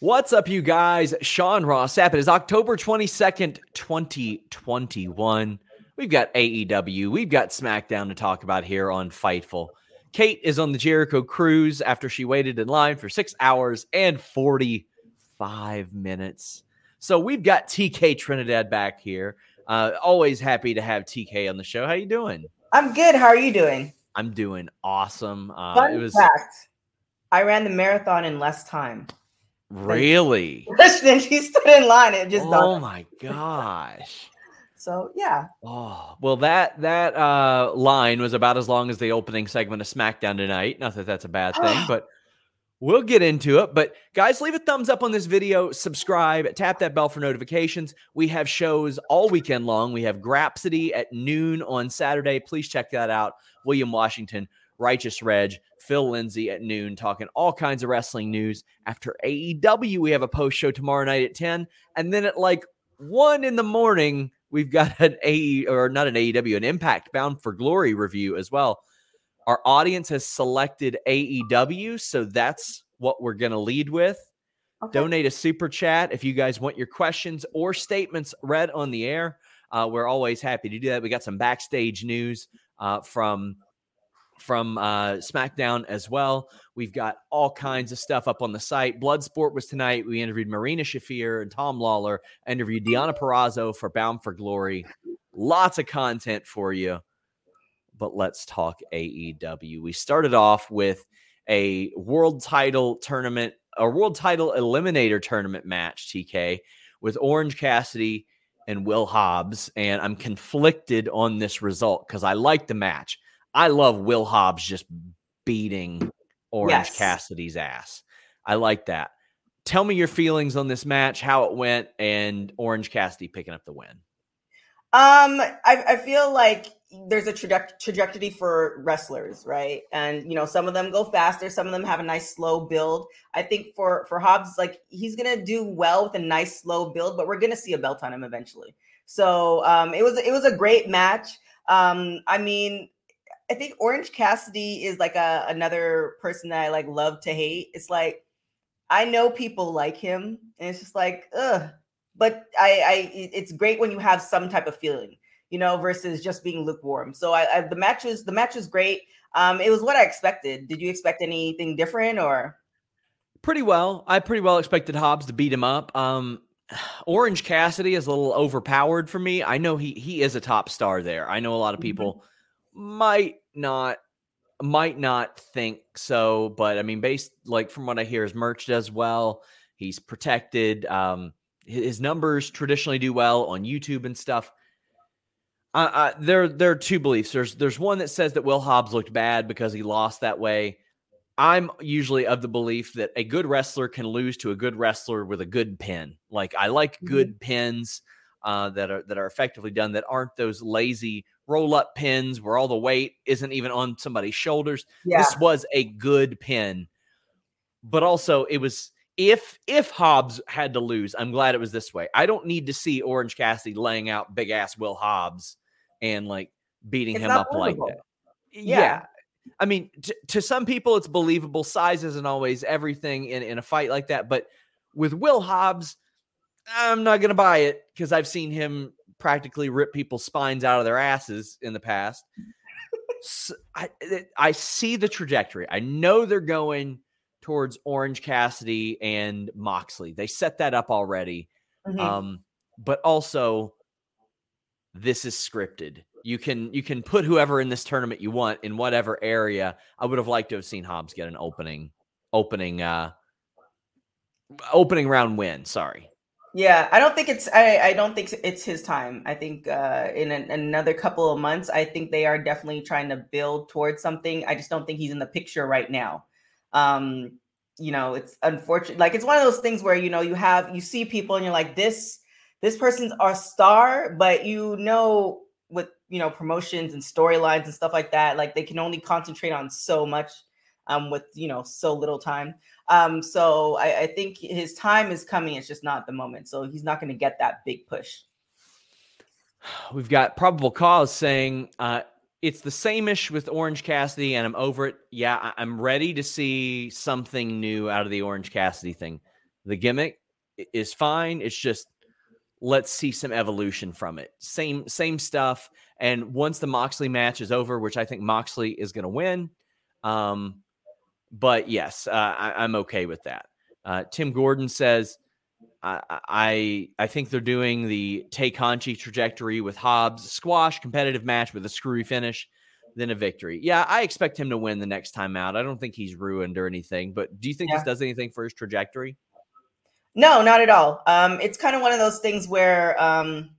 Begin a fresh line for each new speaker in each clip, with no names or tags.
What's up, you guys? Sean Ross Sapp. It is October 22nd, 2021. We've got AEW. We've got SmackDown to talk about here on Fightful. Kate is on the Jericho cruise after she waited in line for six hours and 45 minutes. So we've got TK Trinidad back here. Uh, always happy to have TK on the show. How you doing?
I'm good. How are you doing?
I'm doing awesome.
Uh, Fun it was- fact: I ran the marathon in less time.
Really?
then she stood in line and just.
Oh my gosh.
so yeah.
Oh well, that that uh, line was about as long as the opening segment of SmackDown tonight. Not that that's a bad thing, but. We'll get into it, but guys, leave a thumbs up on this video, subscribe, tap that bell for notifications. We have shows all weekend long. We have Grapsody at noon on Saturday. Please check that out. William Washington Righteous Reg, Phil Lindsey at noon, talking all kinds of wrestling news. After AEW, we have a post show tomorrow night at 10. And then at like one in the morning, we've got an AE or not an AEW, an Impact Bound for Glory review as well. Our audience has selected AEW, so that's what we're going to lead with. Okay. Donate a super chat if you guys want your questions or statements read on the air. Uh, we're always happy to do that. We got some backstage news uh, from from uh, SmackDown as well. We've got all kinds of stuff up on the site. Bloodsport was tonight. We interviewed Marina Shafir and Tom Lawlor. I interviewed Deonna Purrazzo for Bound for Glory. Lots of content for you. But let's talk AEW. We started off with a world title tournament, a world title eliminator tournament match, TK, with Orange Cassidy and Will Hobbs. And I'm conflicted on this result because I like the match. I love Will Hobbs just beating Orange yes. Cassidy's ass. I like that. Tell me your feelings on this match, how it went, and Orange Cassidy picking up the win.
Um, I, I feel like there's a traje- trajectory for wrestlers, right? And you know, some of them go faster, some of them have a nice slow build. I think for for Hobbs, like he's gonna do well with a nice slow build, but we're gonna see a belt on him eventually. So um, it was it was a great match. Um, I mean, I think Orange Cassidy is like a another person that I like love to hate. It's like I know people like him, and it's just like, ugh. But I, I, it's great when you have some type of feeling, you know, versus just being lukewarm. So I, I the match was the match was great. Um, it was what I expected. Did you expect anything different or?
Pretty well. I pretty well expected Hobbs to beat him up. Um, Orange Cassidy is a little overpowered for me. I know he he is a top star there. I know a lot of mm-hmm. people. Mm-hmm might not might not think so, but I mean, based like from what I hear, his merch does well. He's protected. Um, his numbers traditionally do well on YouTube and stuff. Uh, uh, there, there are two beliefs. There's, there's one that says that Will Hobbs looked bad because he lost that way. I'm usually of the belief that a good wrestler can lose to a good wrestler with a good pin. Like I like mm-hmm. good mm-hmm. pins uh, that are that are effectively done that aren't those lazy roll up pins where all the weight isn't even on somebody's shoulders. Yeah. This was a good pin. But also it was if if Hobbs had to lose, I'm glad it was this way. I don't need to see Orange Cassidy laying out big ass Will Hobbs and like beating it's him up like that. Yeah. yeah. I mean, to some people it's believable. Size isn't always everything in, in a fight like that, but with Will Hobbs, I'm not gonna buy it because I've seen him practically rip people's spines out of their asses in the past. so I, I see the trajectory. I know they're going towards Orange Cassidy and Moxley. They set that up already. Mm-hmm. Um, but also, this is scripted. You can you can put whoever in this tournament you want in whatever area. I would have liked to have seen Hobbs get an opening opening uh opening round win. Sorry.
Yeah, I don't think it's I, I don't think it's his time. I think uh, in an, another couple of months, I think they are definitely trying to build towards something. I just don't think he's in the picture right now. Um, you know, it's unfortunate. Like it's one of those things where you know you have you see people and you're like this this person's our star, but you know with you know promotions and storylines and stuff like that, like they can only concentrate on so much um, with you know so little time. Um, so I, I think his time is coming. It's just not the moment. So he's not going to get that big push.
We've got probable cause saying uh, it's the same ish with Orange Cassidy, and I'm over it. Yeah, I- I'm ready to see something new out of the Orange Cassidy thing. The gimmick is fine. It's just let's see some evolution from it. Same same stuff. And once the Moxley match is over, which I think Moxley is going to win, um, but yes, uh, I, am okay with that. Uh, Tim Gordon says, I, I, I think they're doing the Tay Conti trajectory with Hobbs squash competitive match with a screwy finish, then a victory. Yeah, I expect him to win the next time out. I don't think he's ruined or anything. But do you think yeah. this does anything for his trajectory?
No, not at all. Um, it's kind of one of those things where um,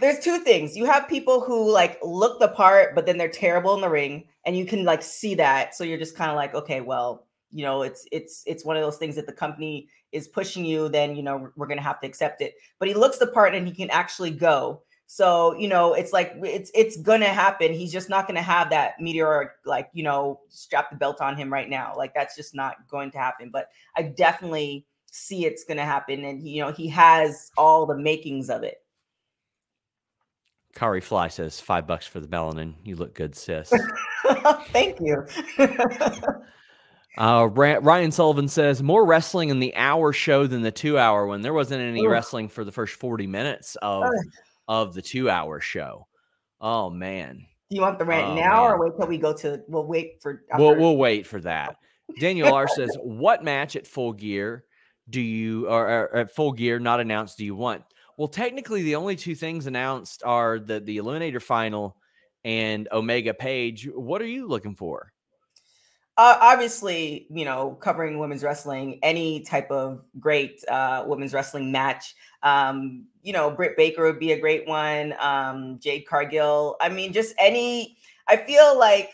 there's two things. You have people who like look the part, but then they're terrible in the ring, and you can like see that. So you're just kind of like, okay, well, you know, it's it's it's one of those things that the company is pushing you. Then you know we're gonna have to accept it. But he looks the part, and he can actually go. So you know, it's like it's it's gonna happen. He's just not gonna have that meteor like you know strap the belt on him right now. Like that's just not going to happen. But I definitely see it's gonna happen, and you know he has all the makings of it.
Kari Fly says five bucks for the melanin. You look good, sis.
Thank you.
uh, Ryan Sullivan says more wrestling in the hour show than the two hour one. There wasn't any Ooh. wrestling for the first forty minutes of of the two hour show. Oh man.
Do you want the rant oh, now man. or wait till we go to? We'll wait for.
we'll we'll wait for that. Daniel R says, "What match at Full Gear do you or, or at Full Gear not announced do you want?" well, technically, the only two things announced are the the Eliminator final and Omega Page. What are you looking for?
Uh, obviously, you know, covering women's wrestling, any type of great uh, women's wrestling match. Um, you know, Britt Baker would be a great one. Um, Jade Cargill. I mean, just any. I feel like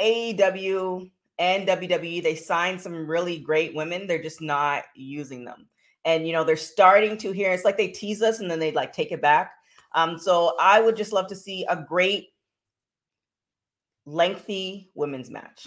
AEW and WWE they signed some really great women. They're just not using them and you know they're starting to hear. It's like they tease us and then they like take it back. Um, so I would just love to see a great, lengthy women's match.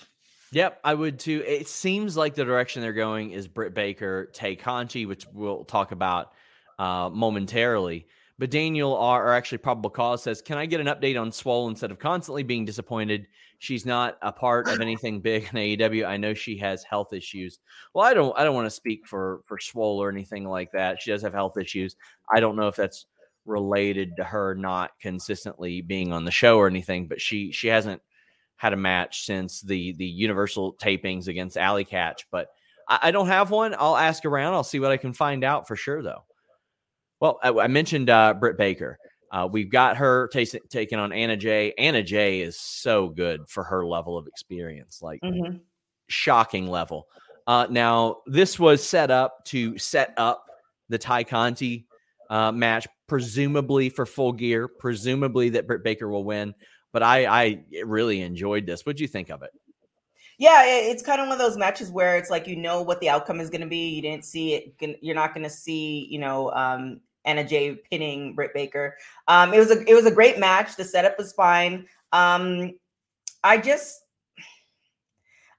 Yep, I would too. It seems like the direction they're going is Britt Baker, Tay Conti, which we'll talk about uh, momentarily. But Daniel R, or actually Probable Cause, says, Can I get an update on Swole instead of constantly being disappointed? She's not a part of anything big in AEW. I know she has health issues. Well, I don't I don't want to speak for for Swole or anything like that. She does have health issues. I don't know if that's related to her not consistently being on the show or anything, but she she hasn't had a match since the the universal tapings against Alley Catch. But I, I don't have one. I'll ask around. I'll see what I can find out for sure though. Well, I, I mentioned uh, Britt Baker. Uh, we've got her t- taking on Anna Jay. Anna Jay is so good for her level of experience, like mm-hmm. shocking level. Uh, now, this was set up to set up the Tay Conti uh, match, presumably for full gear, presumably that Britt Baker will win. But I, I really enjoyed this. What'd you think of it?
Yeah, it's kind of one of those matches where it's like you know what the outcome is going to be. You didn't see it. You're not going to see, you know, um, Anna Jay pinning Britt Baker. Um, it was a it was a great match. The setup was fine. Um, I just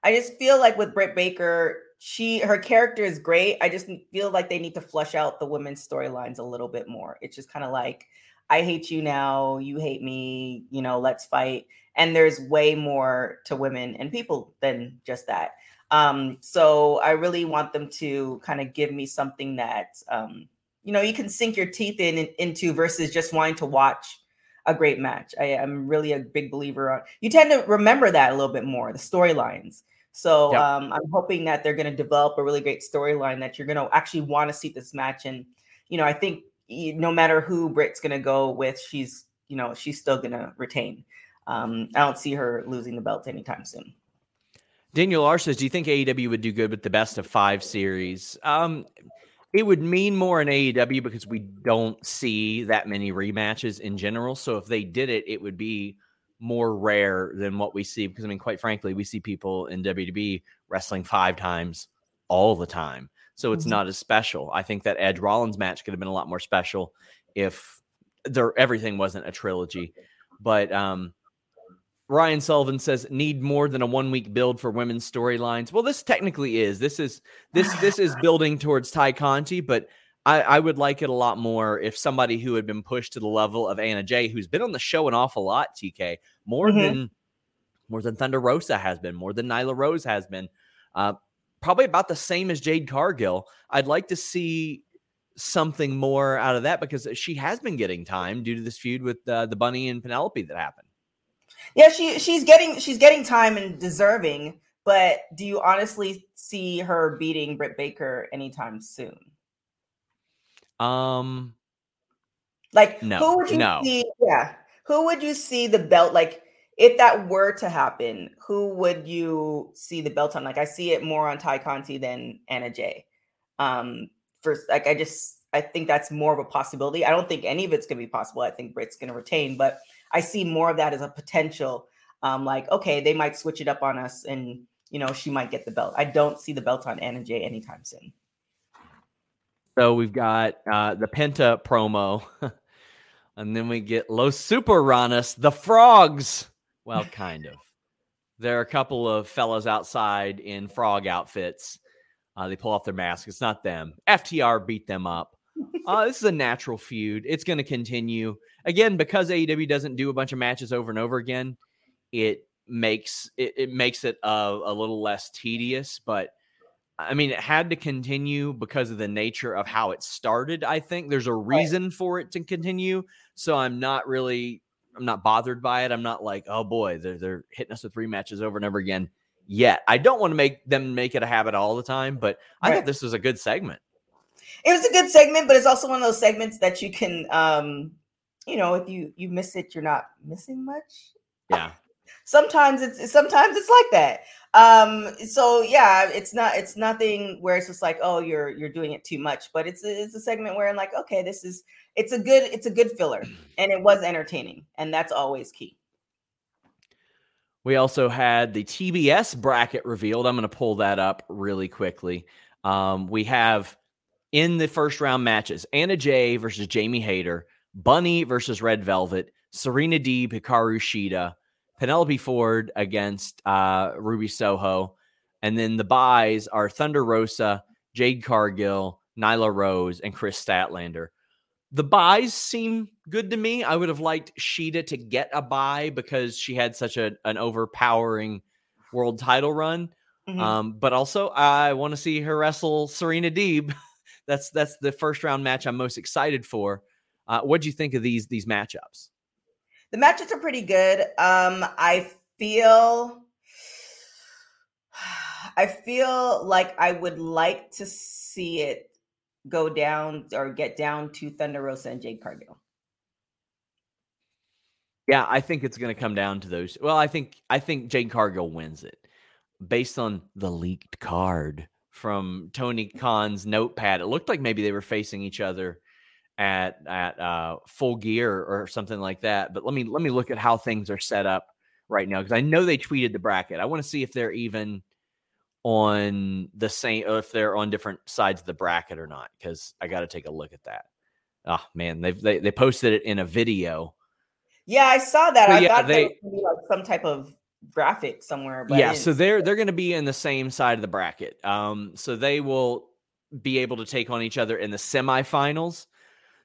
I just feel like with Britt Baker, she her character is great. I just feel like they need to flush out the women's storylines a little bit more. It's just kind of like I hate you now, you hate me, you know, let's fight. And there's way more to women and people than just that. Um, so I really want them to kind of give me something that um, you know you can sink your teeth in, in into versus just wanting to watch a great match. I am really a big believer on. You tend to remember that a little bit more the storylines. So yep. um, I'm hoping that they're going to develop a really great storyline that you're going to actually want to see this match. And you know, I think no matter who Britt's going to go with, she's you know she's still going to retain. Um, I don't see her losing the belt anytime soon.
Daniel R says, "Do you think AEW would do good with the best of five series?" Um, it would mean more in AEW because we don't see that many rematches in general. So if they did it, it would be more rare than what we see. Because I mean, quite frankly, we see people in WWE wrestling five times all the time. So it's mm-hmm. not as special. I think that Edge Rollins match could have been a lot more special if there everything wasn't a trilogy. But um Ryan Sullivan says need more than a one week build for women's storylines. Well, this technically is. This is this this is building towards Tay Conti, but I, I would like it a lot more if somebody who had been pushed to the level of Anna Jay, who's been on the show an awful lot, TK, more mm-hmm. than more than Thunder Rosa has been, more than Nyla Rose has been, uh, probably about the same as Jade Cargill. I'd like to see something more out of that because she has been getting time due to this feud with uh, the Bunny and Penelope that happened.
Yeah, she she's getting she's getting time and deserving, but do you honestly see her beating Britt Baker anytime soon?
Um
like no, who would you no. see yeah, who would you see the belt like if that were to happen, who would you see the belt on? Like I see it more on Tay Conti than Anna Jay. Um first like I just I think that's more of a possibility. I don't think any of it's gonna be possible. I think Britt's gonna retain, but I see more of that as a potential. Um, like, okay, they might switch it up on us and, you know, she might get the belt. I don't see the belt on Anna Jay anytime soon.
So we've got uh, the Penta promo. and then we get Los Super Ranas, the frogs. Well, kind of. There are a couple of fellas outside in frog outfits. Uh, they pull off their masks. It's not them. FTR beat them up uh, this is a natural feud. It's going to continue again because AEW doesn't do a bunch of matches over and over again. It makes it, it makes it uh, a little less tedious, but I mean, it had to continue because of the nature of how it started. I think there's a reason right. for it to continue. So I'm not really, I'm not bothered by it. I'm not like, oh boy, they're, they're hitting us with three matches over and over again. Yet I don't want to make them make it a habit all the time, but I thought this was a good segment
it was a good segment, but it's also one of those segments that you can, um, you know, if you you miss it, you're not missing much.
Yeah.
sometimes it's sometimes it's like that. Um, so yeah, it's not it's nothing where it's just like oh you're you're doing it too much, but it's it's a segment where I'm like okay this is it's a good it's a good filler and it was entertaining and that's always key.
We also had the TBS bracket revealed. I'm going to pull that up really quickly. Um, we have in the first round matches Anna Jay versus Jamie Hayter, Bunny versus Red Velvet, Serena Deeb, Hikaru Shida, Penelope Ford against uh, Ruby Soho. And then the buys are Thunder Rosa, Jade Cargill, Nyla Rose, and Kris Statlander. The buys seem good to me. I would have liked Shida to get a buy because she had such a, an overpowering world title run. Mm-hmm. Um, but also, I want to see her wrestle Serena Deeb. That's that's the first round match I'm most excited for. Uh, what do you think of these these matchups?
The matchups are pretty good. Um, I feel I feel like I would like to see it go down or get down to Thunder Rosa and Jade Cargill.
Yeah, I think it's going to come down to those. Well, I think I think Jade Cargill wins it based on the leaked card from Tony Khan's notepad. It looked like maybe they were facing each other at at uh, full gear or something like that. But let me let me look at how things are set up right now because I know they tweeted the bracket. I want to see if they're even on the same if they're on different sides of the bracket or not because I got to take a look at that. Oh man, they they they posted it in a video.
Yeah, I saw that. But I yeah, thought they, they like some type of graphic somewhere.
But yeah, so they're they're going to be in the same side of the bracket. Um, so they will be able to take on each other in the semifinals.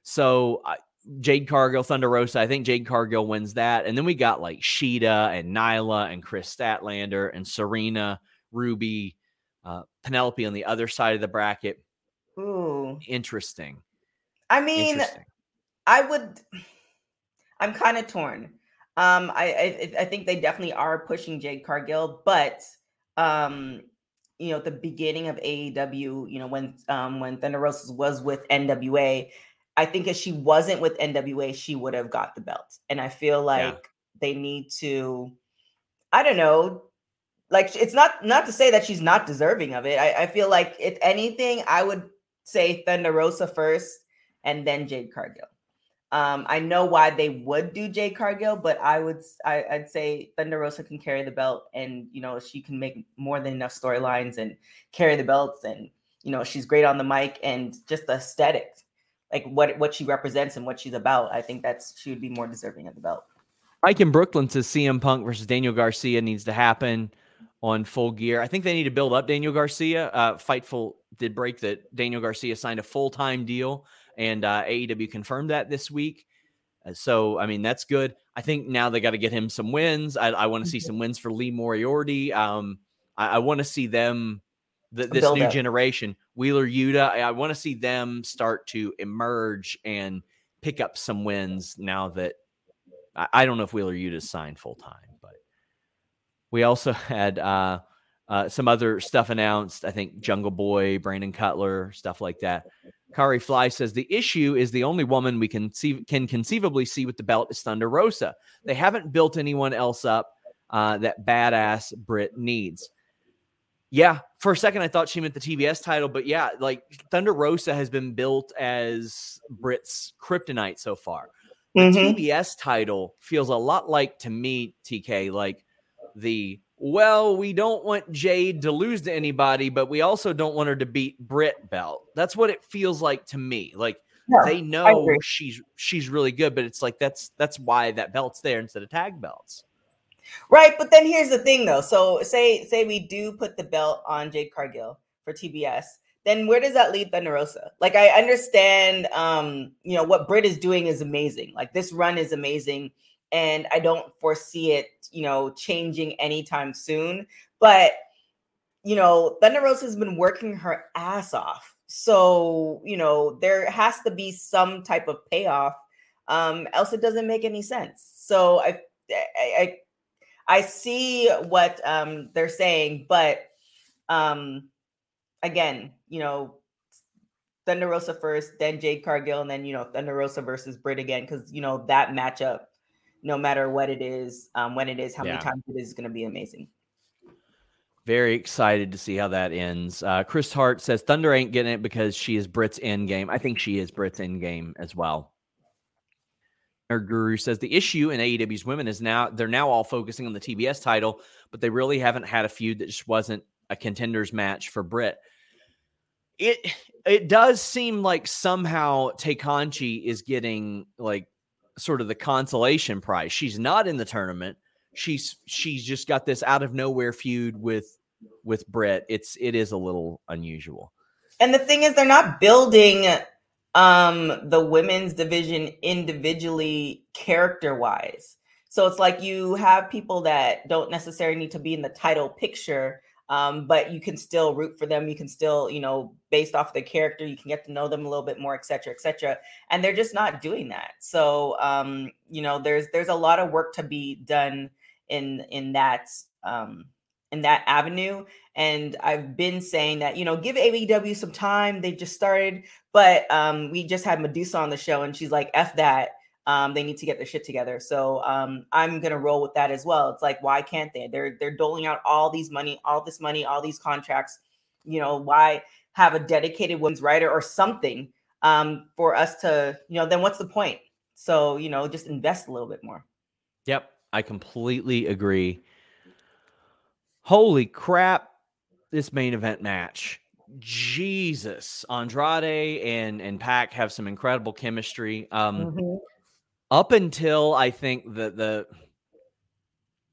So uh, Jade Cargill, Thunder Rosa. I think Jade Cargill wins that, and then we got like Shida and Nyla and Kris Statlander and Serena, Ruby, uh, Penelope on the other side of the bracket.
Ooh,
interesting.
I mean, interesting. I would. I'm kind of torn um, I, I, I think they definitely are pushing Jade Cargill, but um, you know, at the beginning of AEW, you know, when um when Thunder Rosa was with NWA, I think if she wasn't with NWA, she would have got the belt. And I feel like yeah. they need to, I don't know, like it's not not to say that she's not deserving of it. I, I feel like if anything, I would say Thunder Rosa first and then Jade Cargill. Um, I know why they would do Jade Cargill, but I would I, would say Thunder Rosa can carry the belt, and you know she can make more than enough storylines and carry the belts, and you know she's great on the mic and just the aesthetic, like what what she represents and what she's about. I think that's she would be more deserving of the belt.
Mike in Brooklyn says CM Punk versus Daniel Garcia needs to happen on full gear. I think they need to build up Daniel Garcia. Uh, Fightful did break that Daniel Garcia signed a full time deal and uh, AEW confirmed that this week. Uh, so I mean that's good. I think now they got to get him some wins. I, I want to see mm-hmm. some wins for Lee Moriarty. Um, I, I want to see them th- this new up. generation Wheeler Yuta. I, I want to see them start to emerge and pick up some wins now that I, I don't know if Wheeler Yuta signed full time, but we also had uh, uh, some other stuff announced. I think Jungle Boy, Brandon Cutler, stuff like that. Kari Fly says the issue is the only woman we can see can conceivably see with the belt is Thunder Rosa. They haven't built anyone else up uh, that badass Britt needs. Yeah, for a second I thought she meant the TBS title, but yeah, like Thunder Rosa has been built as Britt's kryptonite so far. The mm-hmm. TBS title feels a lot like to me, TK, like the well, we don't want Jade to lose to anybody, but we also don't want her to beat Britt Belt. That's what it feels like to me. Like they know she's she's really good, but it's like that's that's why that belt's there instead of tag belts.
Right, but then here's the thing though. So say say we do put the belt on Jade Cargill for TBS, then where does that leave Thunder Rosa? Like I understand um, you know, what Britt is doing is amazing. Like this run is amazing and I don't foresee it, you know, changing anytime soon. But you know, Thunder Rose has been working her ass off. So, you know, there has to be some type of payoff. Um, else it doesn't make any sense. So I I I, see what um they're saying, but um again, you know, Thunder Rosa first, then Jade Cargill, and then you know Thunder Rosa versus Britt again because you know that matchup no matter what it is, um, when it is, how yeah. many times it is, going to be amazing.
Very excited to see how that ends. Uh, Chris Hart says Thunder ain't getting it because she is Britt's end game. I think she is Britt's end game as well. Our guru says the issue in AEW's women is now they're now all focusing on the TBS title, but they really haven't had a feud that just wasn't a contenders match for Britt. It it does seem like somehow Tay Conti is getting like sort of the consolation prize. She's not in the tournament. She's she's just got this out of nowhere feud with with Brett. It's it is a little unusual.
And the thing is they're not building um the women's division individually character wise. So it's like you have people that don't necessarily need to be in the title picture um, but you can still root for them. You can still, you know, based off their character, you can get to know them a little bit more, et cetera, et cetera. And they're just not doing that. So, um, you know, there's there's a lot of work to be done in in that um, in that avenue. And I've been saying that, you know, give AEW some time. They just started, but um, we just had Medusa on the show, and she's like, "F that." Um, they need to get their shit together. So um, I'm gonna roll with that as well. It's like, why can't they? They're they're doling out all these money, all this money, all these contracts. You know, why have a dedicated women's writer or something um, for us to, you know, then what's the point? So you know, just invest a little bit more.
Yep, I completely agree. Holy crap! This main event match. Jesus, Andrade and and Pac have some incredible chemistry. Um, mm-hmm up until I think the the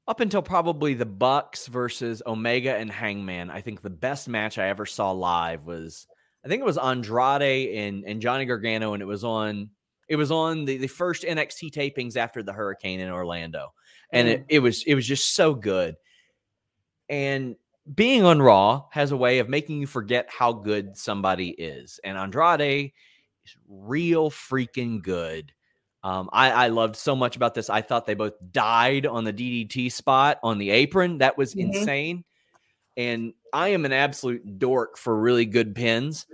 up until probably the Bucks versus Omega and Hangman, I think the best match I ever saw live was I think it was Andrade and, and Johnny Gargano, and it was on it was on the, the first NXT tapings after the hurricane in Orlando. And it, mm-hmm. it was it was just so good. And being on Raw has a way of making you forget how good somebody is. And Andrade is real freaking good. Um, I, I, loved so much about this. I thought they both died on the DDT spot on the apron. That was mm-hmm. insane. And I am an absolute dork for really good pins.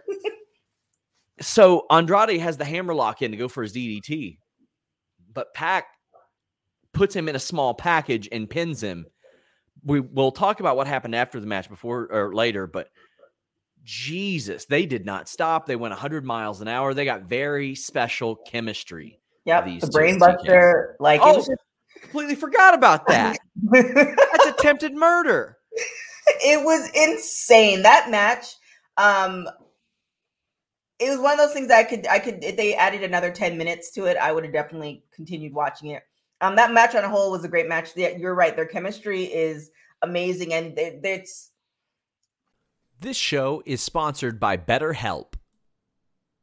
so Andrade has the hammer lock in to go for his DDT, but Pac puts him in a small package and pins him. We will talk about what happened after the match before or later, but Jesus, they did not stop. They went 100 miles an hour. They got very special chemistry.
Yeah, the brainbuster. Like, oh, just-
completely forgot about that. That's attempted murder.
It was insane that match. Um, it was one of those things that I could, I could. If they added another ten minutes to it, I would have definitely continued watching it. Um, that match on a whole was a great match. You're right. Their chemistry is amazing, and it's.
This show is sponsored by BetterHelp.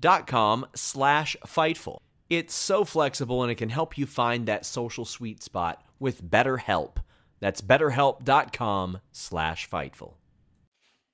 dot com slash Fightful. It's so flexible and it can help you find that social sweet spot with BetterHelp. That's betterhelp.com slash Fightful.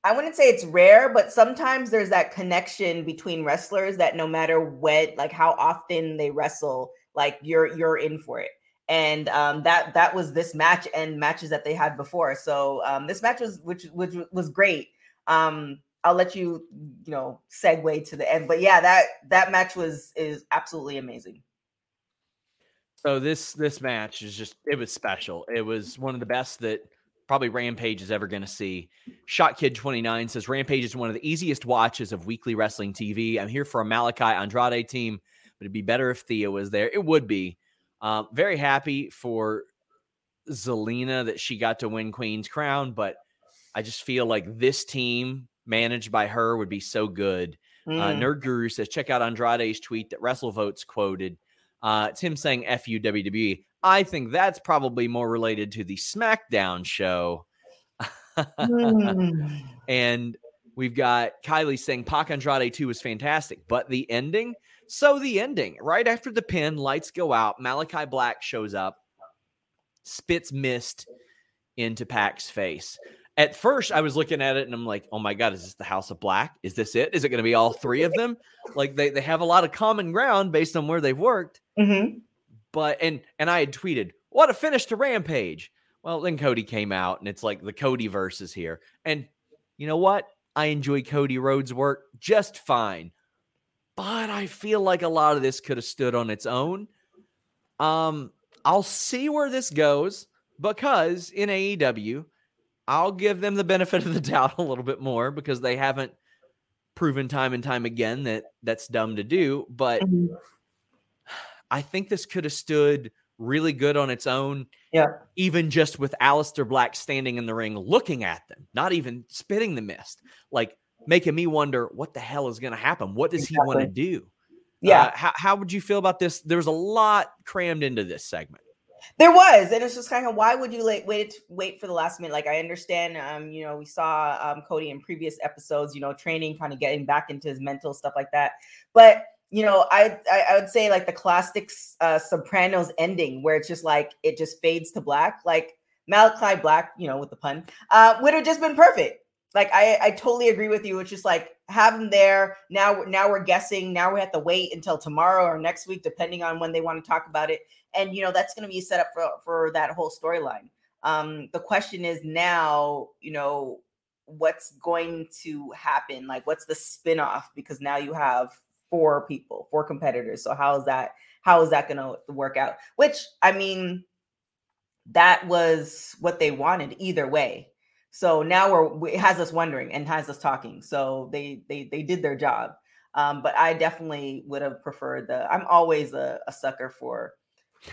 I wouldn't say it's rare, but sometimes there's that connection between wrestlers that no matter what, like how often they wrestle, like you're you're in for it and um, that that was this match and matches that they had before. So um, this match was which which was great. Um, I'll let you, you know, segue to the end. But yeah, that that match was is absolutely amazing.
So this this match is just it was special. It was one of the best that probably Rampage is ever going to see. Shot Kid 29 says Rampage is one of the easiest watches of weekly wrestling TV. I'm here for a Malachi Andrade team, but it'd be better if Thea was there. It would be. Uh, very happy for Zelina that she got to win Queen's Crown, but I just feel like this team managed by her would be so good. Uh, mm. Uh, Nerd Guru says, check out Andrade's tweet that WrestleVotes quoted. Uh, it's him saying F you WWE. I think that's probably more related to the SmackDown show. mm. And we've got Kylie saying Pac Andrade 2 was fantastic, but the ending. So the ending, right after the pin, lights go out. Malachi Black shows up, spits mist into Pac's face at first I was looking at it and I'm like, oh my God, is this the House of Black? Is this it? Is it going to be all three of them? like they, they have a lot of common ground based on where they've worked. Mm-hmm. But, and, and I had tweeted, what a finish to Rampage. Well, then Cody came out and it's like the Cody verses here. And you know what? I enjoy Cody Rhodes' work just fine. But I feel like a lot of this could have stood on its own. Um, I'll see where this goes because in AEW, I'll give them the benefit of the doubt a little bit more because they haven't proven time and time again that that's dumb to do. But mm-hmm. I think this could have stood really good on its own.
Yeah.
Even just with Aleister Black standing in the ring looking at them, not even spitting the mist, like making me wonder what the hell is going to happen? What does exactly. he want to do?
Yeah. Uh,
how, how would you feel about this? There's a lot crammed into this segment.
There was, and it's just kind of why would you like, wait wait for the last minute? Like I understand, um, you know, we saw um, Cody in previous episodes, you know, training, kind of getting back into his mental stuff like that. But you know, I I, I would say like the classic uh, Sopranos ending where it's just like it just fades to black, like Malachi Black, you know, with the pun, uh, would have just been perfect like I, I totally agree with you. It's just like have them there now. Now we're guessing. Now we have to wait until tomorrow or next week, depending on when they want to talk about it. And you know that's going to be set up for for that whole storyline. Um, the question is now, you know, what's going to happen? Like, what's the spinoff? Because now you have four people, four competitors. So how is that? How is that going to work out? Which I mean, that was what they wanted either way so now we're it has us wondering and has us talking. So they they they did their job. Um, but I definitely would have preferred the. I'm always a, a sucker for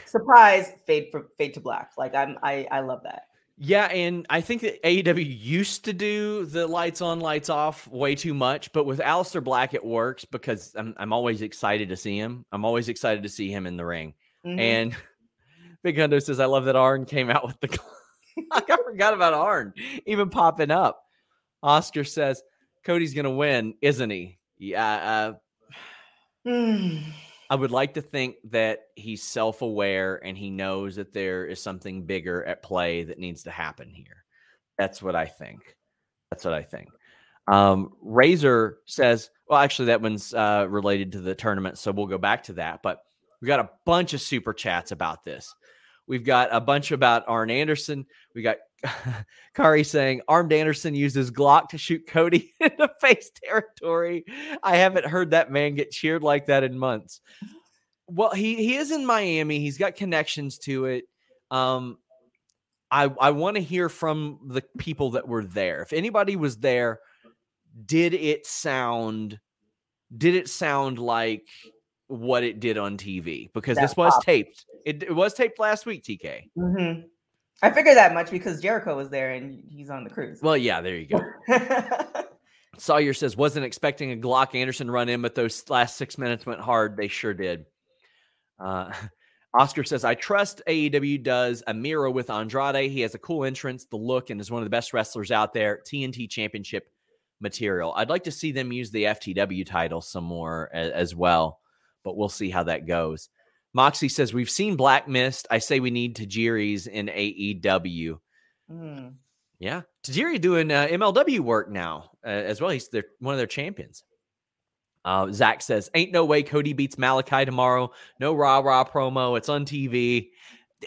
surprise fade for fade to black. Like I'm I I love that.
Yeah, and I think that AEW used to do the lights on, lights off way too much, but with Aleister Black, it works because I'm, I'm always excited to see him. I'm always excited to see him in the ring. Mm-hmm. And Big Hundo says, I love that Arn came out with the I forgot about Arn even popping up. Oscar says Cody's going to win, isn't he? Yeah. Uh, I would like to think that he's self aware and he knows that there is something bigger at play that needs to happen here. That's what I think. That's what I think. Um, Razor says, well, actually, that one's uh, related to the tournament, so we'll go back to that. But we got a bunch of super chats about this. We've got a bunch about Arn Anderson. We got Kari saying armed Anderson uses Glock to shoot Cody in the face territory. I haven't heard that man get cheered like that in months. Well, he he is in Miami. He's got connections to it. Um, I I want to hear from the people that were there. If anybody was there, did it sound did it sound like what it did on TV? Because that this was taped it, it was taped last week, TK. Mm-hmm.
I figured that much because Jericho was there and he's on the cruise.
Well, yeah, there you go. Sawyer says, wasn't expecting a Glock Anderson run in, but those last six minutes went hard. They sure did. Uh, Oscar says, I trust AEW does a mirror with Andrade. He has a cool entrance, the look, and is one of the best wrestlers out there. TNT Championship material. I'd like to see them use the FTW title some more as well, but we'll see how that goes. Moxie says we've seen Black Mist. I say we need Tajiri's in AEW. Mm. Yeah, Tajiri doing uh, MLW work now uh, as well. He's their, one of their champions. Uh, Zach says, "Ain't no way Cody beats Malachi tomorrow. No rah rah promo. It's on TV.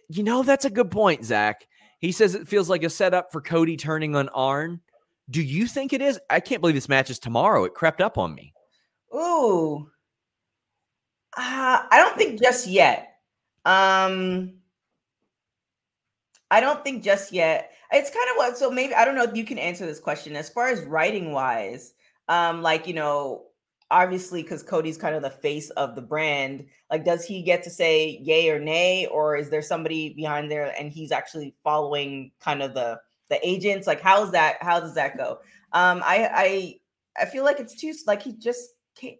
You know that's a good point, Zach. He says it feels like a setup for Cody turning on Arn. Do you think it is? I can't believe this match is tomorrow. It crept up on me.
Ooh, uh, I don't think just yet. Um, I don't think just yet. It's kind of what. So maybe I don't know if you can answer this question as far as writing wise. Um, like you know, obviously because Cody's kind of the face of the brand. Like, does he get to say yay or nay, or is there somebody behind there and he's actually following kind of the the agents? Like, how's that? How does that go? Um, I I I feel like it's too like he just can't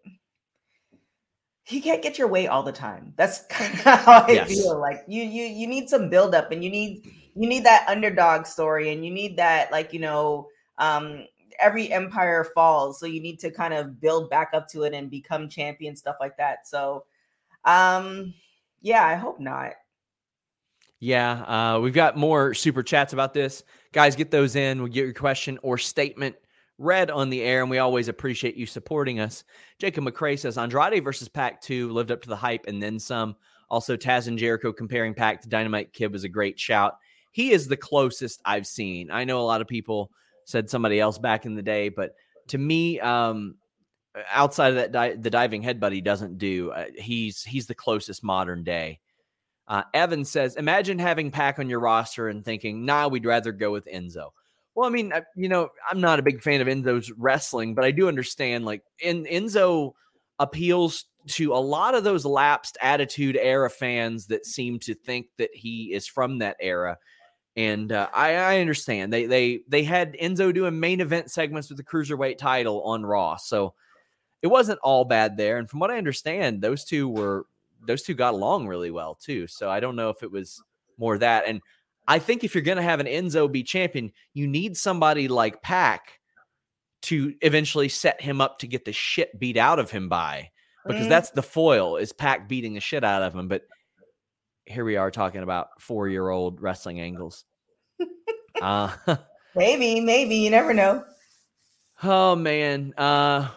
you can't get your way all the time. That's kind of how I yes. feel. Like you, you, you need some buildup, and you need you need that underdog story, and you need that like you know, um, every empire falls, so you need to kind of build back up to it and become champion, stuff like that. So, um, yeah, I hope not.
Yeah, uh, we've got more super chats about this. Guys, get those in. We'll get your question or statement read on the air, and we always appreciate you supporting us. Jacob McCray says Andrade versus Pac 2 lived up to the hype and then some. Also, Taz and Jericho comparing Pac to Dynamite Kid was a great shout. He is the closest I've seen. I know a lot of people said somebody else back in the day, but to me, um, outside of that, di- the diving headbutt he doesn't do. Uh, he's he's the closest modern day. Uh, Evan says, imagine having Pac on your roster and thinking, nah, we'd rather go with Enzo. Well, I mean, I, you know, I'm not a big fan of Enzo's wrestling, but I do understand like in Enzo appeals to a lot of those lapsed attitude era fans that seem to think that he is from that era. And uh, I, I understand they they they had Enzo doing main event segments with the cruiserweight title on Raw, so it wasn't all bad there. And from what I understand, those two were those two got along really well too. So I don't know if it was more that. And I think if you're going to have an Enzo be champion, you need somebody like Pac to eventually set him up to get the shit beat out of him by because mm. that's the foil is Pac beating the shit out of him. But here we are talking about four year old wrestling angles. uh,
maybe, maybe you never know.
Oh man, uh,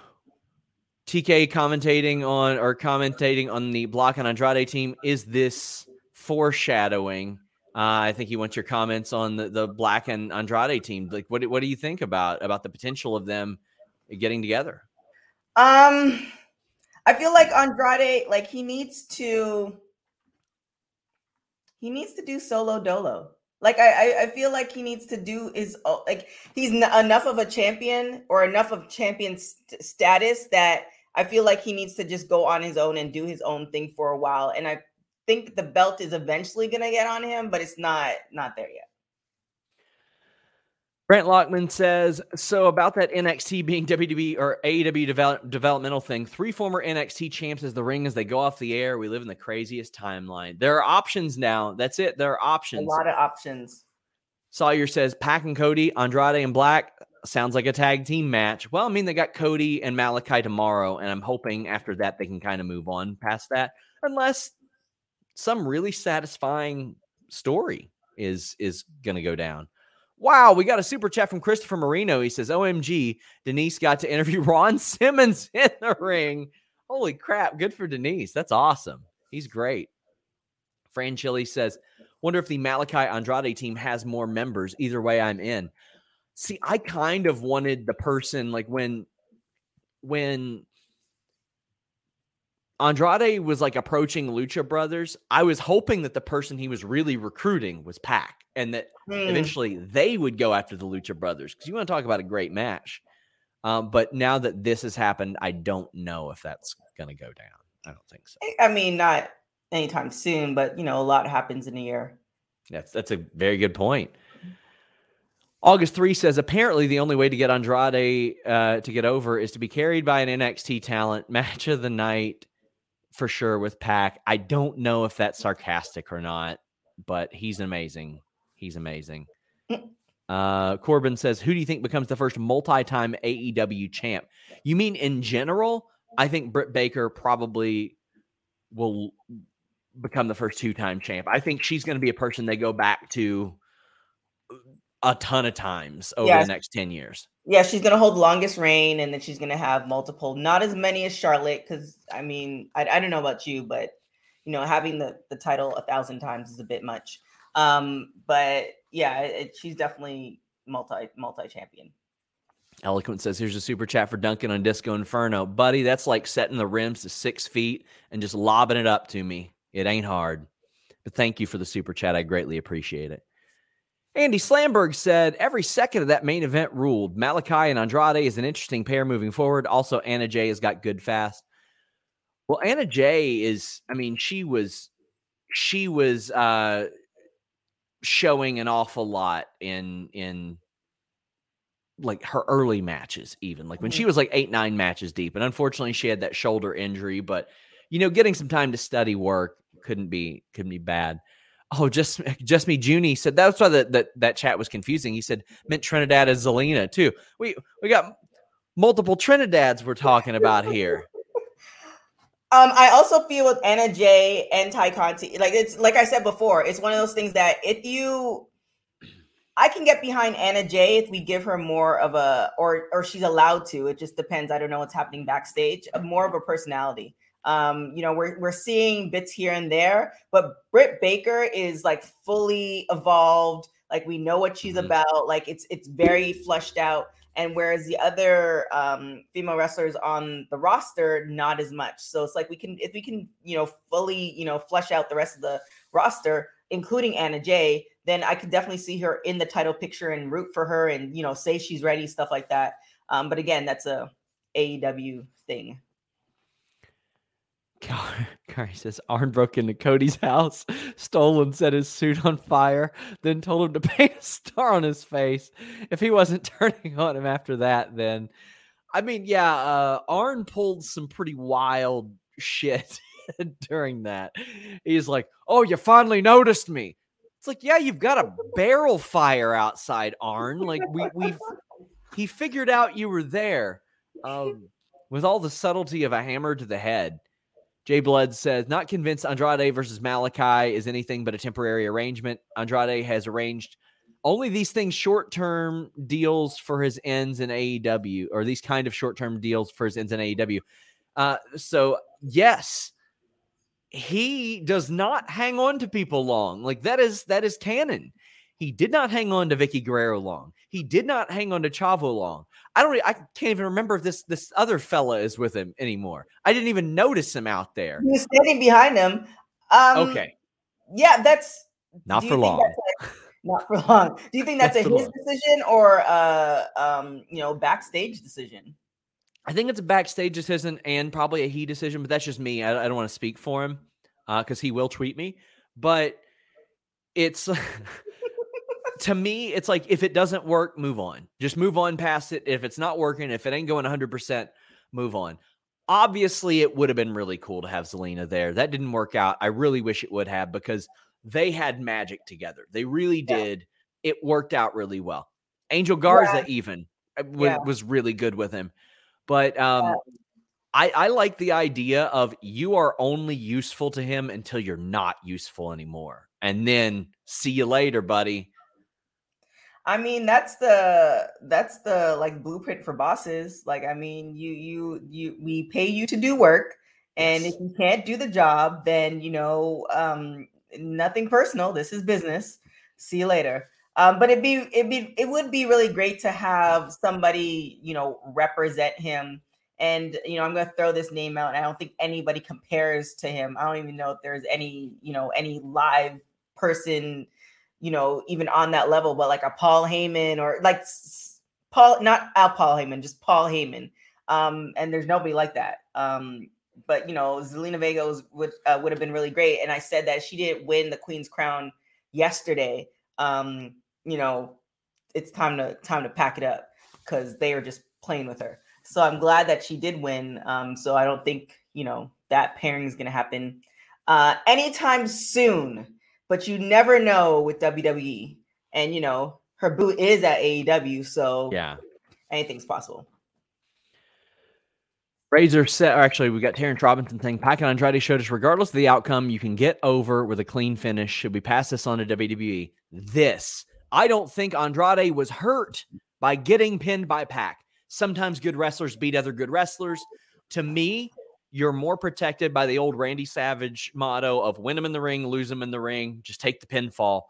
TK commentating on or commentating on the Block and Andrade team is this foreshadowing uh, I think he wants your comments on the, the Black and Andrade team. Like, what what do you think about about the potential of them getting together?
Um, I feel like Andrade, like he needs to, he needs to do solo dolo. Like I, I feel like he needs to do is uh, like he's enough of a champion or enough of champion st- status that I feel like he needs to just go on his own and do his own thing for a while. And I think the belt is eventually going to get on him, but it's not not there yet.
Brent Lockman says, so about that NXT being WWE or AEW develop, developmental thing, three former NXT champs as the ring as they go off the air. We live in the craziest timeline. There are options now. That's it. There are options.
A lot of options.
Sawyer says, Pac and Cody, Andrade and Black sounds like a tag team match. Well, I mean, they got Cody and Malachi tomorrow, and I'm hoping after that they can kind of move on past that, unless some really satisfying story is is going to go down. Wow, we got a super chat from Christopher Marino. He says, "OMG, Denise got to interview Ron Simmons in the ring. Holy crap! Good for Denise. That's awesome. He's great." Fran Chili says, "Wonder if the Malachi Andrade team has more members. Either way, I'm in." See, I kind of wanted the person like when when Andrade was like approaching Lucha Brothers. I was hoping that the person he was really recruiting was Pac and that mm. eventually they would go after the Lucha Brothers because you want to talk about a great match. Um, but now that this has happened, I don't know if that's going to go down. I don't think so. I
mean, not anytime soon, but you know, a lot happens in a year.
That's that's a very good point. Mm-hmm. August 3 says apparently the only way to get Andrade uh, to get over is to be carried by an NXT talent. Match of the night for sure with Pac. I don't know if that's sarcastic or not, but he's amazing. He's amazing. Mm. Uh, Corbin says, "Who do you think becomes the first multi-time AEW champ?" You mean in general? I think Britt Baker probably will become the first two-time champ. I think she's going to be a person they go back to a ton of times over yes. the next ten years.
Yeah, she's gonna hold longest reign, and then she's gonna have multiple, not as many as Charlotte, because I mean, I, I don't know about you, but you know, having the the title a thousand times is a bit much. Um, but yeah, it, she's definitely multi multi champion.
Eloquent says, "Here's a super chat for Duncan on Disco Inferno, buddy. That's like setting the rims to six feet and just lobbing it up to me. It ain't hard." But thank you for the super chat. I greatly appreciate it. Andy Slamberg said every second of that main event ruled. Malakai and Andrade is an interesting pair moving forward. Also, Anna Jay has got good fast. Well, Anna Jay is, I mean, she was she was uh showing an awful lot in in like her early matches, even like when she mm-hmm. was like eight, nine matches deep. And unfortunately, she had that shoulder injury, but you know, getting some time to study work couldn't be couldn't be bad oh, just just me, Junie said that's why that that that chat was confusing. He said meant Trinidad is Zelina too. We we got multiple Trinidads we're talking about here.
Um, I also feel with Anna Jay and Tay Conti, like it's like I said before, it's one of those things that if you, I can get behind Anna Jay if we give her more of a, or or she's allowed to. It just depends. I don't know what's happening backstage. Of more of a personality. Um, you know, we're we're seeing bits here and there, but Britt Baker is like fully evolved. Like we know what she's mm-hmm. about. Like it's it's very flushed out. And whereas the other um, female wrestlers on the roster, not as much. So it's like we can if we can you know fully you know flush out the rest of the roster, including Anna Jay, then I could definitely see her in the title picture and root for her and you know say she's ready, stuff like that. Um, but again, that's a AEW thing.
Kari says Arn broke into Cody's house, stole and set his suit on fire, then told him to paint a star on his face. If he wasn't turning on him after that, then I mean, yeah, uh, Arn pulled some pretty wild shit during that. He's like, "Oh, you finally noticed me." It's like, yeah, you've got a barrel fire outside, Arn. Like we we he figured out you were there. Um, with all the subtlety of a hammer to the head Jay Blood says, not convinced Andrade versus Malakai is anything but a temporary arrangement. Andrade has arranged only these things short term deals for his ends in AEW, or these kind of short term deals for his ends in AEW. Uh, so, yes, he does not hang on to people long. Like that is that is canon. He did not hang on to Vickie Guerrero long. He did not hang on to Chavo long. I don't. Really, I can't even remember if this this other fella is with him anymore. I didn't even notice him out there.
He was standing behind him.
Um, okay.
Yeah, that's
not for long. A,
not for long. Do you think that's, that's a his long. decision or a uh, um, you know backstage decision?
I think it's a backstage decision and probably a he decision, but that's just me. I, I don't want to speak for him because uh, he will tweet me. But it's to me, it's like if it doesn't work, move on. Just move on past it. If it's not working, if it ain't going 100%, move on. Obviously, it would have been really cool to have Zelina there. That didn't work out. I really wish it would have because they had magic together. They really did. Yeah. It worked out really well. Angel Garza yeah. even uh, was, yeah. was, really good with him. But um, I, I like the idea of you are only useful to him until you're not useful anymore. And then see you later, buddy.
I mean, that's the that's the like blueprint for bosses. Like, I mean, you you you we pay you to do work, and if you can't do the job, then you know, um, nothing personal. This is business. See you later. Um, but it'd be it be it would be really great to have somebody you know represent him. And you know, I'm gonna throw this name out. I don't think anybody compares to him. I don't even know if there's any you know any live person you know, even on that level, but like a Paul Heyman or like Paul, not Al Paul Heyman, just Paul Heyman. Um, and there's nobody like that. Um, but you know, Zelina Vega was, would uh, would have been really great. And I said that she didn't win the Queen's Crown yesterday. Um, you know, it's time to time to pack it up because they are just playing with her. So I'm glad that she did win. Um, so I don't think you know that pairing is going to happen uh, anytime soon but you never know with WWE. And you know, her boot is at AEW, so
yeah,
anything's possible.
Razor set, or actually, we got Terrence Robinson saying Pac and Andrade showed us regardless of the outcome, you can get over with a clean finish. Should we pass this on to WWE? This. I don't think Andrade was hurt by getting pinned by Pac. Sometimes good wrestlers beat other good wrestlers. To me, you're more protected by the old Randy Savage motto of win them in the ring, lose them in the ring, just take the pinfall,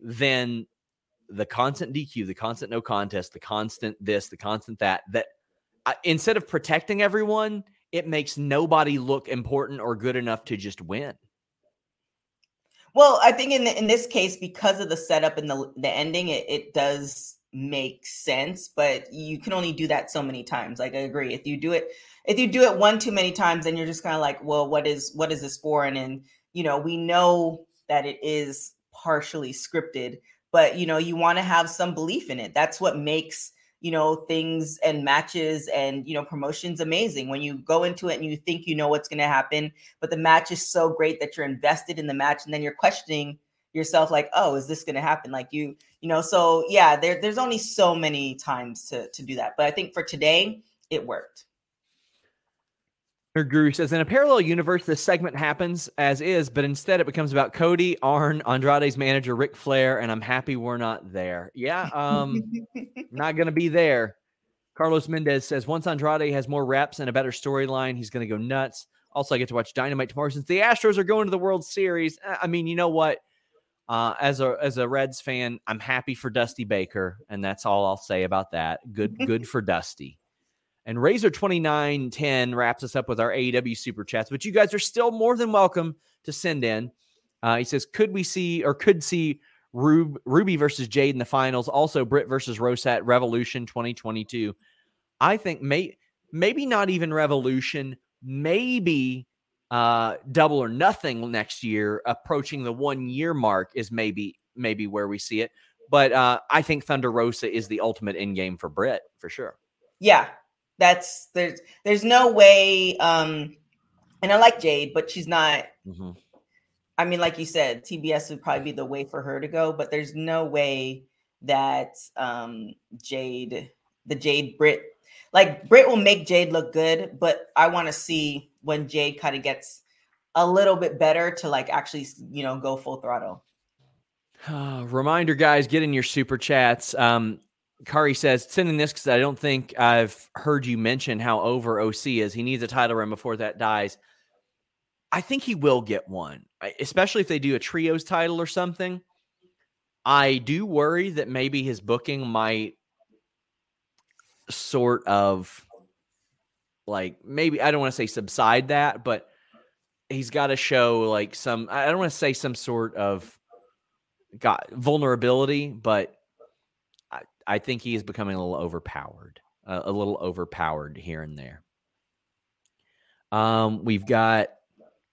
than the constant DQ, the constant no contest, the constant this, the constant that. That uh, instead of protecting everyone, it makes nobody look important or good enough to just win.
Well, I think in in this case, because of the setup and the the ending, it, it does make sense. But you can only do that so many times. Like I agree, if you do it if you do it one too many times, then you're just kind of like, well, what is what is this for? And then you know, we know that it is partially scripted, but you know, you want to have some belief in it. That's what makes you know things and matches and you know promotions amazing when you go into it and you think you know what's going to happen but the match is so great that you're invested in the match and then you're questioning yourself like oh is this going to happen like you you know so yeah there, there's only so many times to to do that but i think for today it worked
Guru says, in a parallel universe, this segment happens as is, but instead it becomes about Cody, Arn, Andrade's manager, Ric Flair, and I'm happy we're not there. Yeah, um, not going to be there. Carlos Mendez says, once Andrade has more reps and a better storyline, he's going to go nuts. Also, I get to watch Dynamite tomorrow since the Astros are going to the World Series. I mean, you know what? Uh, as a as a Reds fan, I'm happy for Dusty Baker, and that's all I'll say about that. Good, good for Dusty. And Razor 2910 wraps us up with our AEW super chats, but you guys are still more than welcome to send in. Uh, he says, could we see or could see Rube, Ruby versus Jade in the finals? Also, Britt versus Rose at Revolution 2022. I think may, maybe not even Revolution, maybe uh, double or nothing next year, approaching the one year mark is maybe maybe where we see it. But uh, I think Thunder Rosa is the ultimate end game for Britt for sure.
Yeah, that's there's there's no way. Um, and I like Jade, but she's not. Mm-hmm. I mean, like you said, TBS would probably be the way for her to go, but there's no way that um, Jade, the Jade Britt, like Britt will make Jade look good, but I want to see when Jade kind of gets a little bit better to like actually, you know, go full throttle.
Uh, reminder, guys, get in your super chats. Um, Kari says, sending this because I don't think I've heard you mention how over OC is. He needs a title run before that dies. I think he will get one, especially if they do a trios title or something. I do worry that maybe his booking might sort of like maybe I don't want to say subside that, but he's got to show like some I don't want to say some sort of got vulnerability, but I think he is becoming a little overpowered, uh, a little overpowered here and there. Um, we've got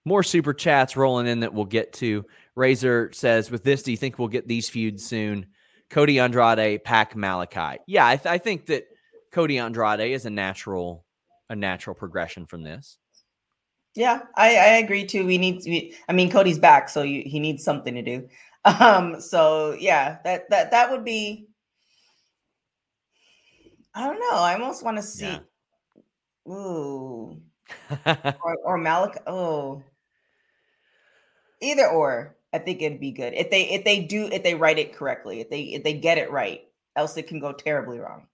more super chats rolling in that we'll get to. Razor says, "With this, do you think we'll get these feuds soon?" Cody Andrade, Pac Malakai. Yeah, I, th- I think that Cody Andrade is a natural, a natural progression from this.
Yeah, I, I agree too. We need, we, I mean, Cody's back, so you, he needs something to do. Um, so yeah, that that that would be I don't know. I almost want to see. Yeah. Ooh. or, or Malik. Oh. Either or, I think it'd be good if they if they do if they write it correctly if they if they get it right. Else it can go terribly wrong.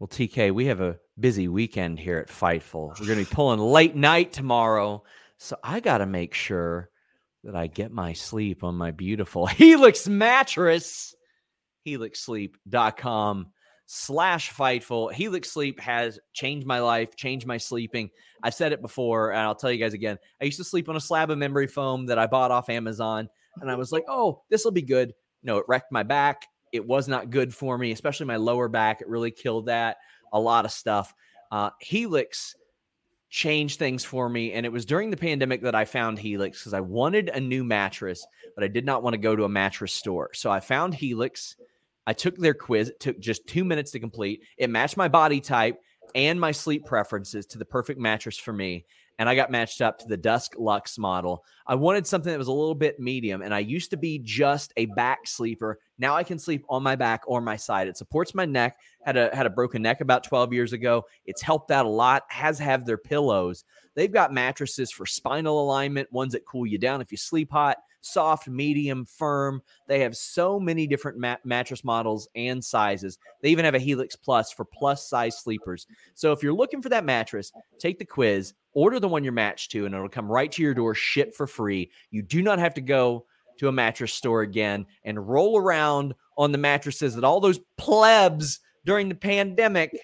Well, TK, we have a busy weekend here at Fightful. We're going to be pulling late night tomorrow, so I got to make sure that I get my sleep on my beautiful Helix mattress. HelixSleep.com slash Fightful. Helix Sleep has changed my life, changed my sleeping. I've said it before, and I'll tell you guys again. I used to sleep on a slab of memory foam that I bought off Amazon, and I was like, oh, this will be good. No, it wrecked my back. It was not good for me, especially my lower back. It really killed that. A lot of stuff. Uh, Helix changed things for me. And it was during the pandemic that I found Helix because I wanted a new mattress, but I did not want to go to a mattress store. So I found Helix. I took their quiz. It took just two minutes to complete. It matched my body type and my sleep preferences to the perfect mattress for me. And I got matched up to the Dusk Luxe model. I wanted something that was a little bit medium, and I used to be just a back sleeper. Now I can sleep on my back or my side. It supports my neck. Had a had a broken neck about 12 years ago. It's helped out a lot. Has have their pillows. They've got mattresses for spinal alignment, ones that cool you down if you sleep hot soft, medium, firm. They have so many different mat- mattress models and sizes. They even have a Helix Plus for plus size sleepers. So if you're looking for that mattress, take the quiz, order the one you're matched to, and it'll come right to your door, shipped for free. You do not have to go to a mattress store again and roll around on the mattresses that all those plebs during the pandemic,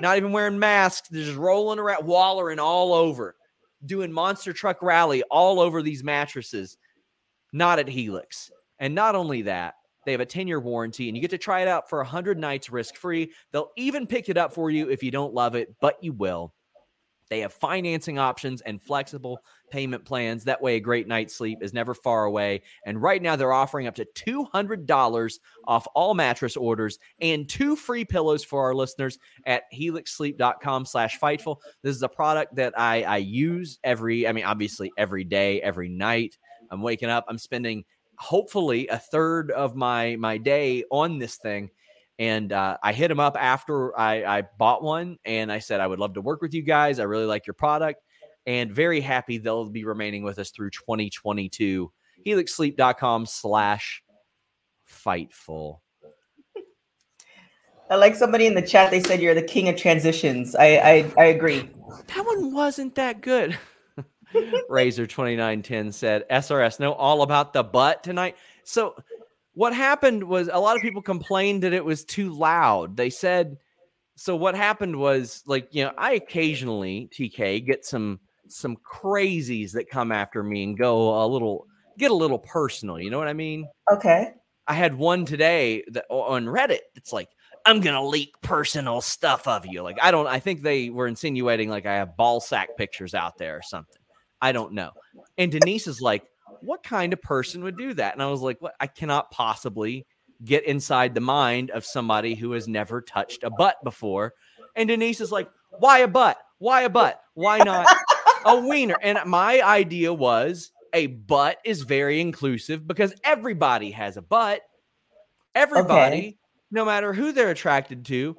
not even wearing masks, they're just rolling around, wallering all over, doing monster truck rally all over these mattresses not at Helix. And not only that, they have a 10 year warranty and you get to try it out for 100 nights risk free. They'll even pick it up for you if you don't love it, but you will. They have financing options and flexible payment plans. That way, a great night's sleep is never far away. And right now, they're offering up to $200 off all mattress orders and two free pillows for our listeners at helixsleep.com slash Fightful. This is a product that I, I use every, I mean, obviously every day, every night. I'm waking up. I'm spending hopefully a third of my my day on this thing. And uh, I hit him up after I, I bought one, and I said I would love to work with you guys. I really like your product, and very happy they'll be remaining with us through 2022. HelixSleep.com/slash fightful.
I like somebody in the chat. They said you're the king of transitions. I I, I agree.
That one wasn't that good. Razor2910 said, SRS, know all about the butt tonight. So, what happened was a lot of people complained that it was too loud. They said, so what happened was like, you know, I occasionally, TK, get some some crazies that come after me and go a little get a little personal, you know what I mean?
Okay.
I had one today that on Reddit. It's like I'm gonna leak personal stuff of you. Like I don't. I think they were insinuating like I have ball sack pictures out there or something. I don't know. And Denise is like, what kind of person would do that? And I was like, what? I cannot possibly get inside the mind of somebody who has never touched a butt before. And Denise is like, why a butt? Why a butt? Why not a wiener? And my idea was a butt is very inclusive because everybody has a butt. Everybody, okay. no matter who they're attracted to,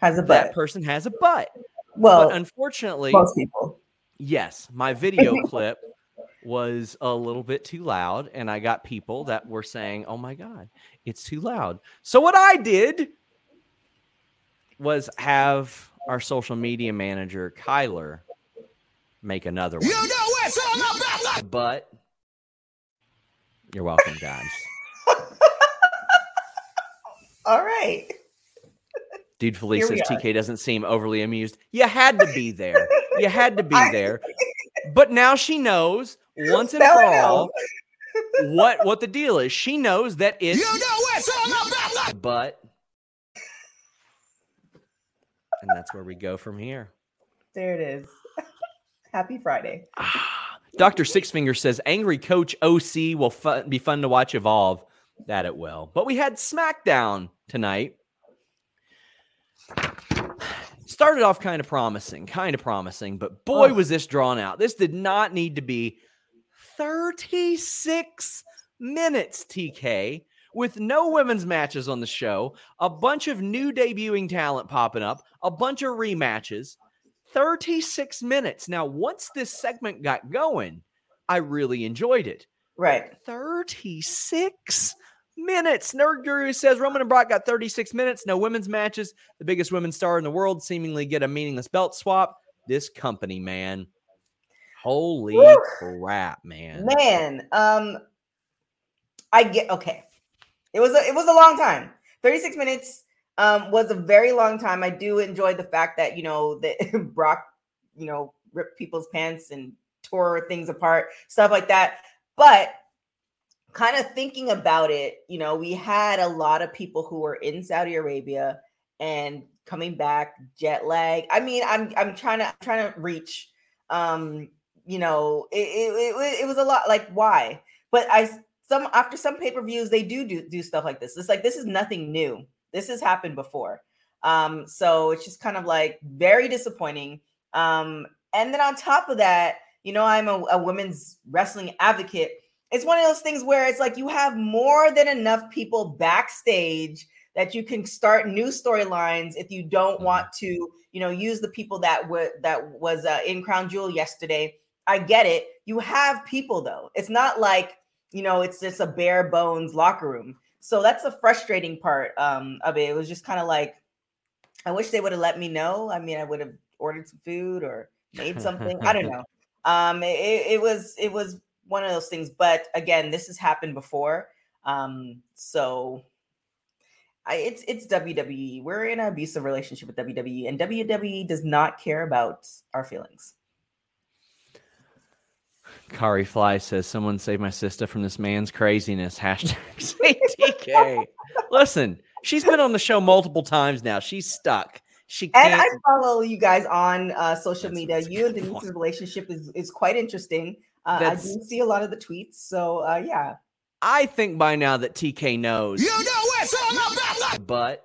has
a butt.
That
person has a butt.
Well, but
unfortunately,
most people
yes, my video clip was a little bit too loud, and I got people that were saying, "Oh my god, it's too loud." So what I did was have our social media manager Kyler make another one. You know it's all about But you're welcome, guys.
all right.
Dude Felice says TK doesn't seem overly amused. You had to be there. You had to be there. But now she knows once and for all what what the deal is. She knows that it's you know it's all about But and that's where we go from here.
There it is. Happy Friday.
Doctor Dr. Sixfinger says angry coach OC will be fun to watch evolve. That it will. But we had SmackDown tonight started off kind of promising, kind of promising, but boy, oh. was this drawn out. This did not need to be 36 minutes, TK, with no women's matches on the show, a bunch of new debuting talent popping up, a bunch of rematches, 36 minutes. Now, once this segment got going, I really enjoyed it.
Right.
36 minutes. Nerd Guru says Roman and Brock got 36 minutes, no women's matches. The biggest women's star in the world seemingly get a meaningless belt swap. This company, man. Holy Woo. crap, man.
Man, um I get okay. It was a, it was a long time. 36 minutes um was a very long time. I do enjoy the fact that, you know, that Brock, you know, ripped people's pants and tore things apart, stuff like that. But kind of thinking about it, you know, we had a lot of people who were in Saudi Arabia and coming back, jet lag. I mean, I'm I'm trying to I'm trying to reach. Um, you know, it it, it, it was a lot. Like why? But I some after some pay per views, they do do do stuff like this. It's like this is nothing new. This has happened before. Um, so it's just kind of like very disappointing. Um, and then on top of that, you know, I'm a, a women's wrestling advocate it's one of those things where it's like you have more than enough people backstage that you can start new storylines if you don't mm-hmm. want to you know use the people that were that was uh, in crown jewel yesterday i get it you have people though it's not like you know it's just a bare bones locker room so that's the frustrating part um, of it it was just kind of like i wish they would have let me know i mean i would have ordered some food or made something i don't know um, it, it was it was one of those things. But again, this has happened before. Um, so I, it's it's WWE. We're in an abusive relationship with WWE, and WWE does not care about our feelings.
Kari Fly says, "Someone save my sister from this man's craziness." Hashtag CTK. Listen, she's been on the show multiple times now. She's stuck. She
can't...
and I
follow you guys on uh, social That's media. You and Denise's relationship is is quite interesting. Uh, I do see a lot of the tweets. So, uh, yeah. I
think
by
now that
TK knows. You know
it's all about But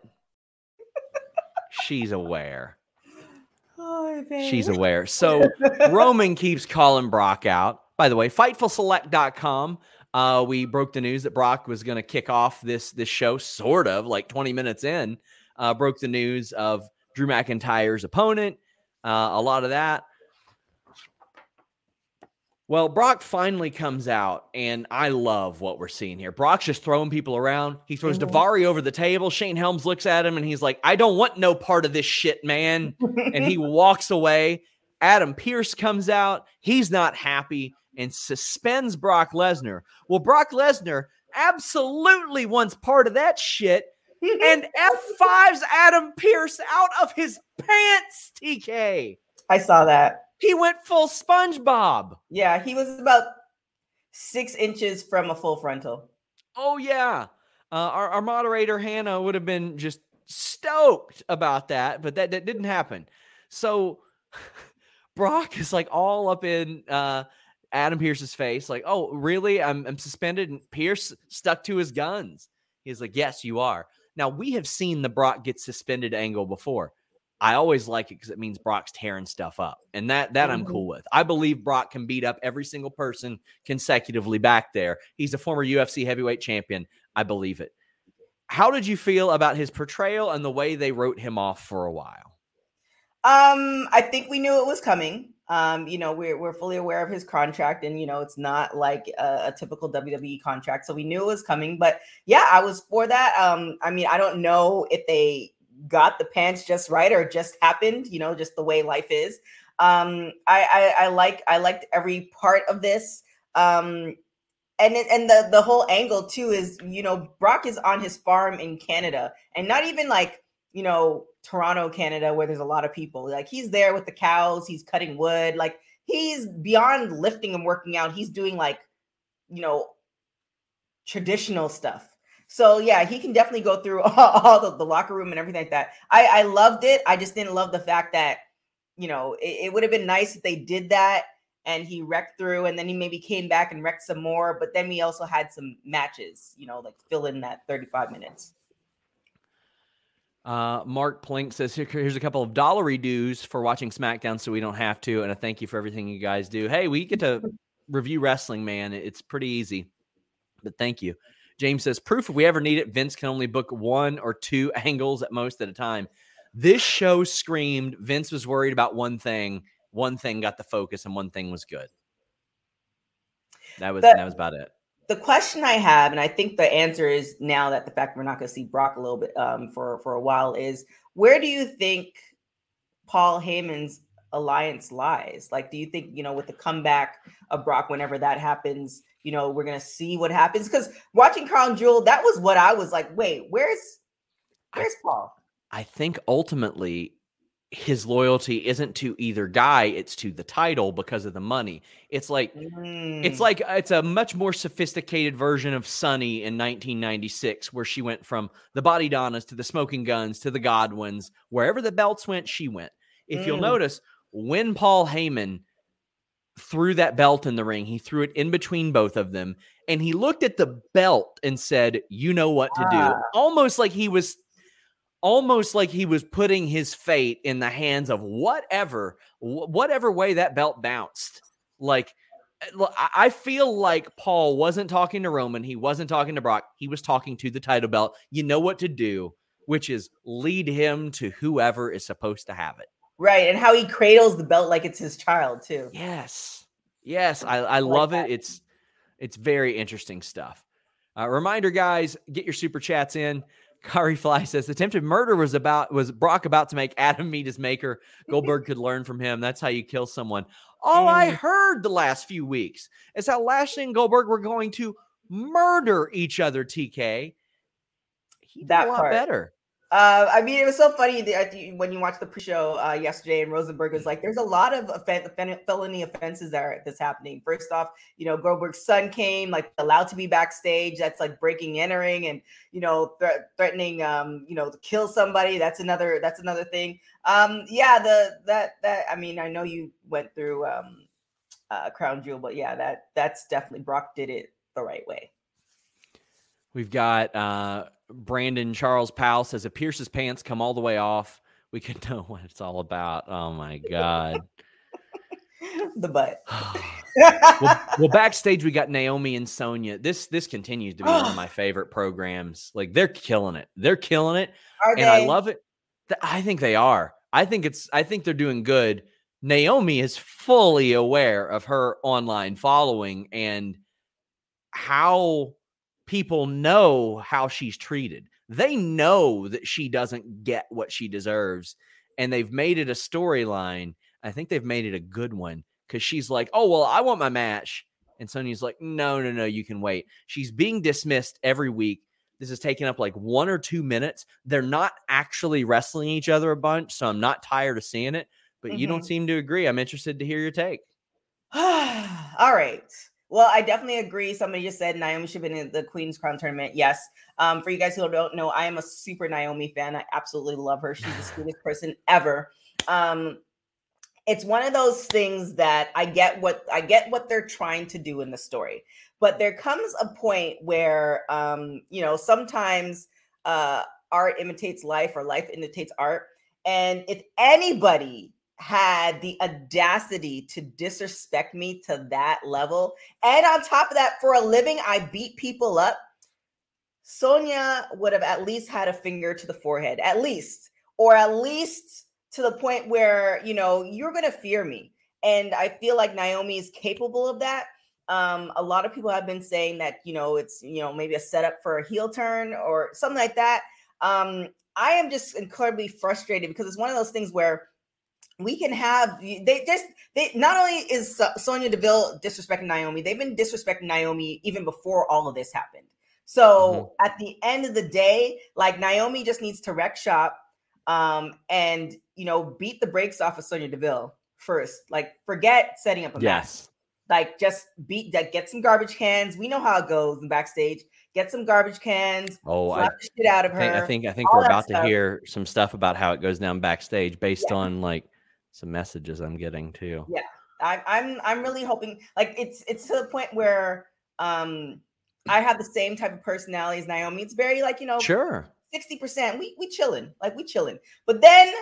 she's aware. Oh, she's aware. So Roman keeps calling Brock out. By the way, FightfulSelect.com. Uh, we broke the news that Brock was going to kick off this this show, sort of like 20 minutes in. Uh, broke the news of Drew McIntyre's opponent. Uh, a lot of that. Well, Brock finally comes out, and I love what we're seeing here. Brock's just throwing people around. He throws mm-hmm. Davari over the table. Shane Helms looks at him and he's like, I don't want no part of this shit, man. and he walks away. Adam Pearce comes out. He's not happy and suspends Brock Lesnar. Well, Brock Lesnar absolutely wants part of that shit and F5's Adam Pearce out of his pants, TK.
I saw that.
He went full SpongeBob.
Yeah, he was about six inches from a full frontal.
Oh yeah, uh, our our moderator Hannah would have been just stoked about that, but that that didn't happen. So Brock is like all up in. Uh, Adam Pearce's face, like, oh, really? I'm, I'm suspended. And Pearce stuck to his guns. He's like, yes, you are. Now, we have seen the Brock get suspended angle before. I always like it because it means Brock's tearing stuff up, and that that mm-hmm. I'm cool with. I believe Brock can beat up every single person consecutively back there. He's a former UFC heavyweight champion. I believe it. How did you feel about his portrayal and the way they wrote him off for a while?
Um, I think we knew it was coming. Um, you know, we're we're fully aware of his contract, and you know, it's not like a, a, typical WWE contract, so we knew it was coming. But yeah, I was for that. Um, I mean, I don't know if they got the pants just right or just happened, you know, just the way life is. Um, I, I, I like I liked every part of this. Um, and and the the whole angle too is you know Brock is on his farm in Canada and not even like you know Toronto Canada where there's a lot of people like he's there with the cows he's cutting wood like he's beyond lifting and working out he's doing like you know traditional stuff so yeah, he can definitely go through all, all the, the, locker room and everything like that. I, I loved it. I just didn't love the fact that, you know, it, it would have been nice if they did that and he wrecked through and then he maybe came back and wrecked some more. But then we also had some matches, you know, like fill in that 35 minutes.
Uh, Mark Plink says, Here, here's a couple of dollary dues for watching SmackDown so we don't have to. And a thank you for everything you guys do. Hey, we get to review wrestling, man. It's pretty easy, but thank you. James says, proof if we ever need it, Vince can only book one or two angles at most at a time. This show screamed Vince was worried about one thing, one thing got the focus, and one thing was good. That was that was about it.
The question I have, and I think the answer is now that the fact we're not going to see Brock a little bit um, for for a while is where do you think Paul Heyman's alliance lies? Like, do you think, you know, with the comeback of Brock, whenever that happens, you know, we're going to see what happens? Because watching Crown Jewel, that was what I was like, wait, where's, where's Paul?
I think ultimately his loyalty isn't to either guy it's to the title because of the money it's like mm. it's like it's a much more sophisticated version of sunny in 1996 where she went from the Bodydonnas to the Smoking Gunns to the Godwinns wherever the belts went she went if mm. you'll notice when Paul Heyman threw that belt in the ring, he threw it in between both of them, and he looked at the belt and said, "You know what to do." Ah. Almost like he was almost like he was putting his fate in the hands of whatever whatever way that belt bounced. Like eh, I feel like Paul wasn't talking to Roman. He wasn't talking to Brock. He was talking to the title belt. You know what to do, which is lead him to whoever is supposed to have it.
Right, and how he cradles the belt like it's his child too.
Yes, yes, I, I, love like it. It's it's very interesting stuff. Uh, reminder, guys, get your super chats in. Kari Fly says attempted murder was about was Brock about to make Adam meet his maker. Goldberg could learn from him. That's how you kill someone. All I heard the last few weeks is how Lashley and Goldberg were going to murder each other. TK, he that a lot part. better.
Uh, I mean, it was so funny that uh, when you watched the pre-show uh, yesterday, and Rosenberg was like, "There's a lot of offen- felony offenses that are that's happening." First off, you know, Goldberg's son came, like allowed to be backstage. That's like breaking, entering, and you know, th- threatening, um, you know, to kill somebody. That's another. That's another thing. Um, yeah, the that that. I mean, I know you went through um, uh, Crown Jewel, but yeah, that that's definitely Brock did it the right way.
We've got uh, Brandon Charles Powell says, if Pearce's pants come all the way off, we could know what it's all about. Oh my God.
the butt.
well, well, backstage we got Naomi and Sonya. This this continues to be one of my favorite programs. Like they're killing it. They're killing it. Are and they? I love it. I think they are. I think it's I think they're doing good. Naomi is fully aware of her online following and how people know how she's treated. They know that she doesn't get what she deserves. And they've made it a storyline. I think they've made it a good one because she's like, oh, well, I want my match. And Sonya's like, no, no, no, you can wait. She's being dismissed every week. This is taking up like one or two minutes. They're not actually wrestling each other a bunch. So I'm not tired of seeing it, but mm-hmm. you don't mm-hmm. seem to agree. I'm interested to hear your take. All
right. Well, I definitely agree. Somebody just said Naomi should have been in the Queen's Crown tournament. Yes. Um, for you guys who don't know, I am a super Naomi fan. I absolutely love her. She's the sweetest person ever. Um, it's one of those things that I get what I get what they're trying to do in the story, but there comes a point where um, you know sometimes uh, art imitates life or life imitates art, and if anybody had the audacity to disrespect me to that level. And on top of that, for a living, I beat people up. Sonya would have at least had a finger to the forehead, at least, or at least to the point where, you know, you're going to fear me. And I feel like Naomi is capable of that. Um, a lot of people have been saying that, you know, it's, you know, maybe a setup for a heel turn or something like that. Um, I am just incredibly frustrated because it's one of those things where we can have they just they not only is Sonya Deville disrespecting Naomi, they've been disrespecting Naomi even before all of this happened. So mm-hmm. at the end of the day, like Naomi just needs to wreck shop um, and you know beat the brakes off of Sonya Deville first. Like forget setting up a yes. match. Like just beat that. Like, get some garbage cans. We know how it goes in backstage. Get some garbage cans.
Oh, I, the shit out of her. I think I think, I think we're about stuff. to hear some stuff about how it goes down backstage based yeah. on like some messages I'm getting
too. Yeah, I, I'm I'm really hoping like it's it's to the point where um I have the same type of personality as Naomi. It's very like you know
sure
sixty percent we we chilling like we chilling, but then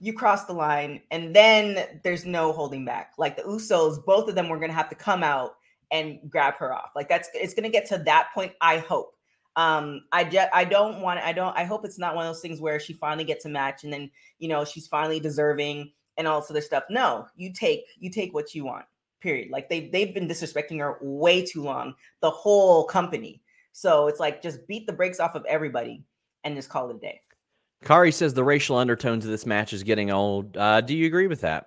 you cross the line and then there's no holding back. Like the Usos, both of them were gonna have to come out and grab her off. Like that's it's gonna get to that point. I hope. Um, I just I don't want I don't I hope it's not one of those things where she finally gets a match and then you know she's finally deserving and all this other stuff. No, you take you take what you want. Period. Like they they've been disrespecting her way too long, the whole company. So it's like just beat the brakes off of everybody and just call it a day.
Kari says the racial undertones of this match is getting old. Uh, do you agree with that?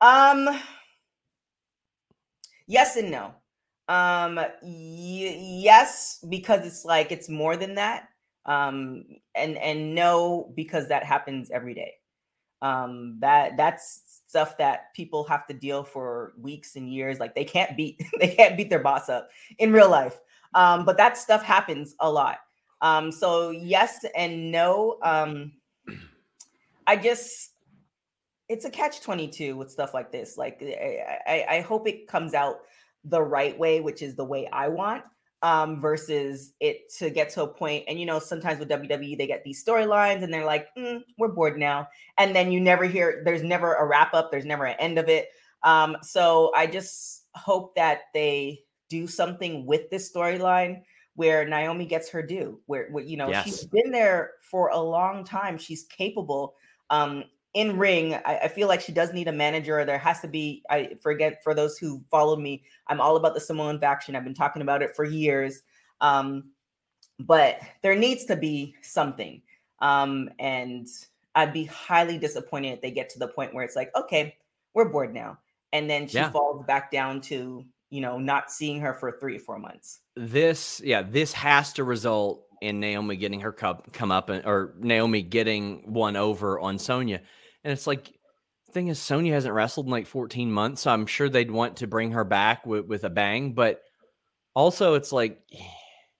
Um, yes and no. Um, y- yes, because it's like it's more than that. Um, and and no, because that happens every day um, that that's stuff that people have to deal for weeks and years. Like they can't beat they can't beat their boss up in real life. Um, but that stuff happens a lot. Um, so yes and no. Um, I just it's a catch 22 with stuff like this like eh, I, I, hope it comes out the right way which is the way i want um, versus it to get to a point. And you know, sometimes with WWE, they get these storylines and they're like, mm, we're bored now. And then you never hear, there's never a wrap up, there's never an end of it. Um, so I just hope that they do something with this storyline where Naomi gets her due, where, where you know, yes. she's been there for a long time, she's capable. Um, in ring, I, I, feel like she does need a manager. There has to be, I forget for those who followed me, I'm all about the Samoan faction. I've been talking about it for years. Um, but there needs to be something. Um, and I'd be highly disappointed if they get to the point where it's like, okay, we're bored now. And then she yeah. falls back down to, you know, not seeing her for three or four months.
This, yeah, this has to result in Naomi getting her cup come up and, or Naomi getting one over on Sonya and it's like, thing is, Sonya hasn't wrestled in like 14 months. So I'm sure they'd want to bring her back with, with a bang. But also, it's like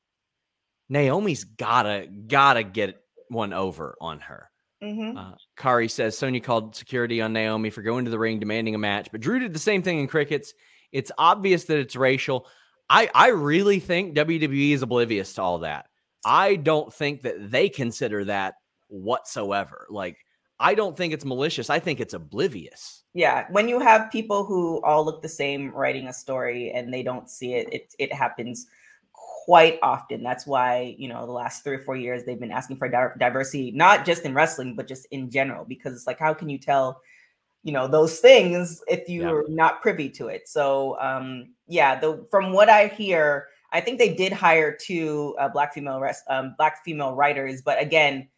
Naomi's gotta gotta get one over on her. Mm-hmm. Uh, Kari says Sonya called security on Naomi for going to the ring demanding a match, but Drew did the same thing in crickets. It's obvious that it's racial. I I really think WWE is oblivious to all that. I don't think that they consider that whatsoever. Like I don't think it's malicious. I think it's oblivious.
Yeah, when you have people who all look the same writing a story and they don't see it, it it happens quite often. That's why you know the last three or four years they've been asking for diversity, not just in wrestling but just in general, because it's like how can you tell, you know, those things if you're yeah. not privy to it? So um, yeah, the from what I hear, I think they did hire two uh, black female res- um, black female writers, but again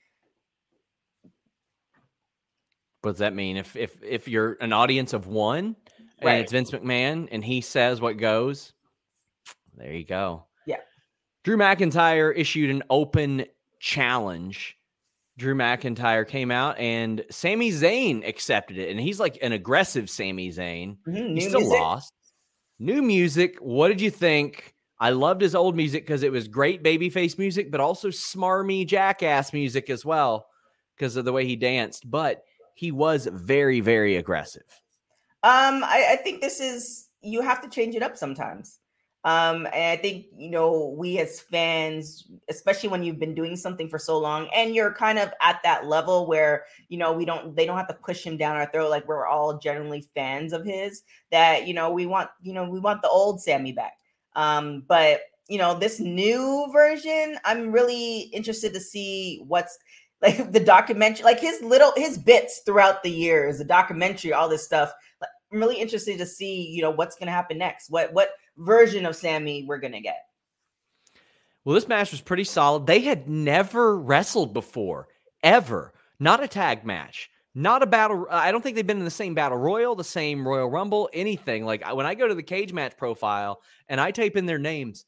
What does that mean? If if if you're an audience of one right. and it's Vince McMahon and he says what goes, there you go.
Yeah.
Drew McIntyre issued an open challenge. Drew McIntyre came out and Sami Zayn accepted it. And he's like an aggressive Sami Zayn. Mm-hmm. He still music. lost. New music. What did you think? I loved his old music because it was great babyface music, but also smarmy jackass music as well because of the way he danced. But he was very, very aggressive.
Um, I, I think this is you have to change it up sometimes. Um, and I think, you know, we as fans, especially when you've been doing something for so long and you're kind of at that level where, you know, we don't, they don't have to push him down our throat. Like we're all generally fans of his that, you know, we want, you know, we want the old Sami back. Um, but, you know, this new version, I'm really interested to see what's, like the documentary, like his little his bits throughout the years, the documentary, all this stuff. Like, I'm really interested to see, you know, what's going to happen next. What what version of Sami we're going to get.
Well, this match was pretty solid. They had never wrestled before, ever. Not a tag match, not a battle. I don't think they've been in the same battle royal, the same Royal Rumble, anything. Like when I go to the cage match profile and I type in their names,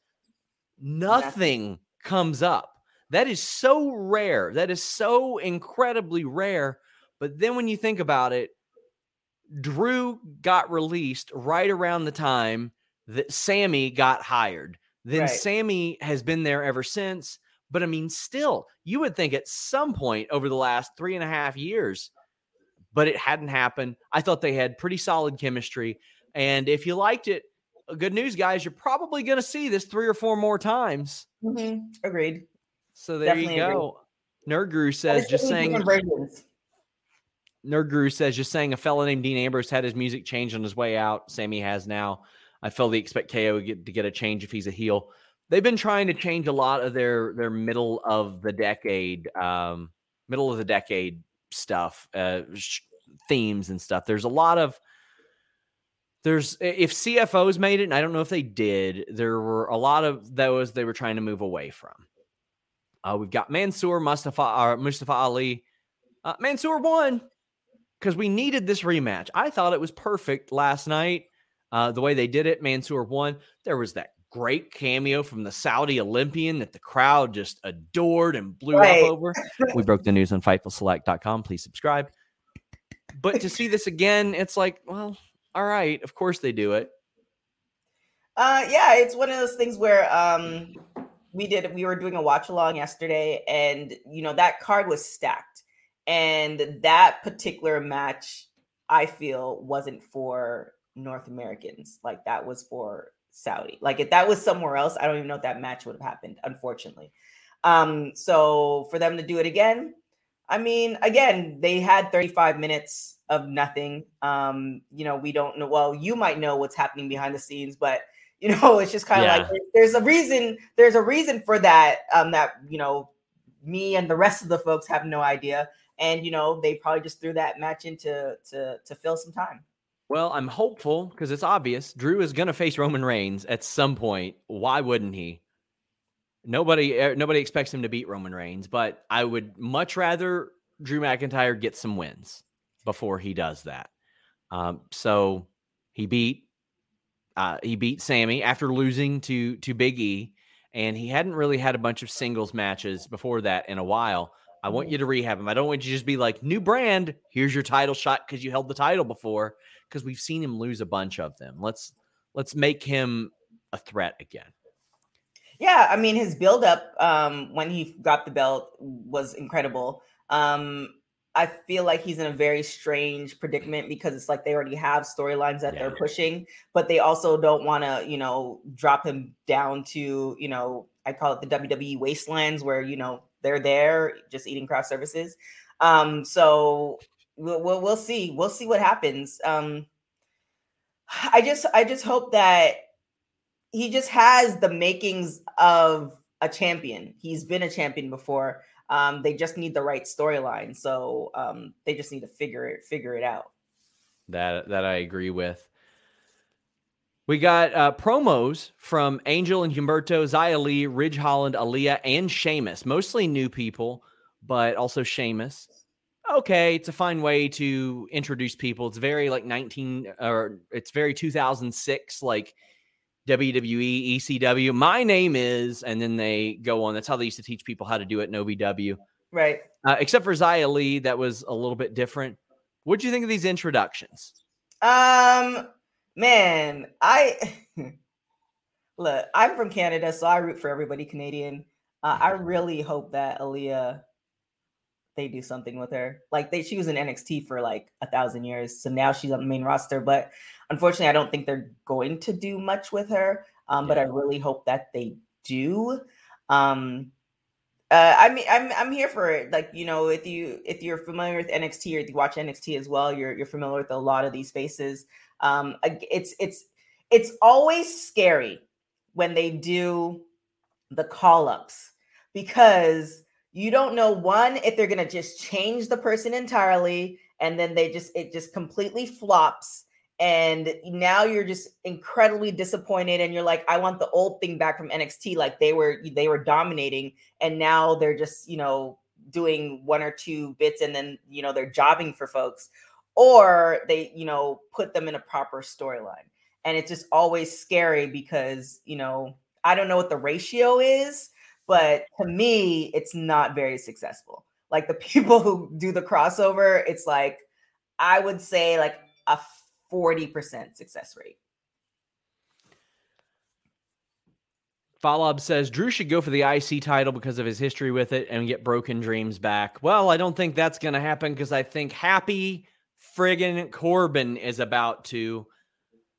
nothing, nothing. comes up. That is so rare. That is so incredibly rare. But then when you think about it, Drew got released right around the time that Sami got hired. Then right. Sami has been there ever since. But I mean, still, you would think at some point over the last three and a half years, but it hadn't happened. I thought they had pretty solid chemistry. And if you liked it, uh, good news, guys, you're probably going to see this three or four more times. Mm-hmm.
Agreed.
So there Definitely you go. Nerd Guru says just saying. Nerd Guru says just saying a fellow named Dean Ambrose had his music changed on his way out. Sami has now. I fully expect KO get, to get a change if he's a heel. They've been trying to change a lot of their their middle of the decade, um, middle of the decade stuff, uh, sh- themes and stuff. There's a lot of there's if CFO$ made it, and I don't know if they did, there were a lot of those they were trying to move away from. Uh, we've got Mansoor Mustafa or uh, Mustafa Ali. Uh, Mansoor won because we needed this rematch. I thought it was perfect last night. Uh, the way they did it, Mansoor won. There was that great cameo from the Saudi Olympian that the crowd just adored and blew right. up over. we broke the news on FightfulSelect.com. Please subscribe. But to see this again, it's like, well, all right, of course they do it.
Uh, yeah, it's one of those things where um, we did we were doing a watch along yesterday and you know that card was stacked and that particular match i feel wasn't for north americans like that was for saudi like if that was somewhere else i don't even know if that match would have happened unfortunately um so for them to do it again i mean again they had 35 minutes of nothing um you know we don't know well you might know what's happening behind the scenes but You know, it's just kind of yeah. like there's a reason. There's a reason for that. Um, that you know, me and the rest of the folks have no idea, and you know, they probably just threw that match into to to fill some time.
Well, I'm hopeful because it's obvious Drew is going to face Roman Reigns at some point. Why wouldn't he? Nobody eh, nobody expects him to beat Roman Reigns, but I would much rather Drew McIntyre get some wins before he does that. Um, so he beat uh, he beat Sami after losing to to Big E, and he hadn't really had a bunch of singles matches before that in a while. I want mm-hmm. you to rehab him. I don't want you to just be like new brand. Here's your title shot because you held the title before. Because we've seen him lose a bunch of them. Let's let's make him a threat again.
Yeah, I mean his buildup um, when he got the belt was incredible. Um, I feel like he's in a very strange predicament mm-hmm. because it's like they already have storylines that yeah, they're pushing, but they also don't want to, you know, drop him down to, you know, I call it the WWE wastelands where, you know, they're there just eating craft services. Um, so we'll, we'll, we'll see. We'll see what happens. Um, I just, I just hope that he just has the makings of a champion. He's been a champion before. Um, they just need the right storyline, so um, they just need to figure it figure it out.
That that I agree with. We got uh, promos from Angel and Humberto, Xia Li, Ridge Holland, Aliyah, and Sheamus. Mostly new people, but also Sheamus. Okay, it's a fine way to introduce people. It's very like 19 or it's very 2006 like WWE, ECW. My name is, and then they go on. That's how they used to teach people how to do it in OVW.
Right.
Uh, except for Xia Li, that was a little bit different. What do you think of these introductions?
Um, man, I look. I'm from Canada, so I root for everybody Canadian. Uh, I mm-hmm. really hope that Aliyah they do something with her. Like they, she was in NXT for like a thousand years, so now she's on the main roster. But unfortunately, I don't think they're going to do much with her. Um, yeah. But I really hope that they do. Um, uh, I mean, I'm I'm here for it. Like you know, if you if you're familiar with NXT or if you watch NXT as well, you're you're familiar with a lot of these faces. Um, it's it's it's always scary when they do the call ups because you don't know one if they're going to just change the person entirely and then they just it just completely flops and now you're just incredibly disappointed and you're like I want the old thing back from NXT like they were they were dominating and now they're just you know doing one or two bits and then you know they're jobbing for folks or they you know put them in a proper storyline and it's just always scary because you know I don't know what the ratio is but to me, it's not very successful. Like the people who do the crossover, it's like I would say like a 40% success rate.
Falab says Drew should go for the IC title because of his history with it and get Broken Dreams back. Well, I don't think that's going to happen because I think Happy friggin' Corbin is about to.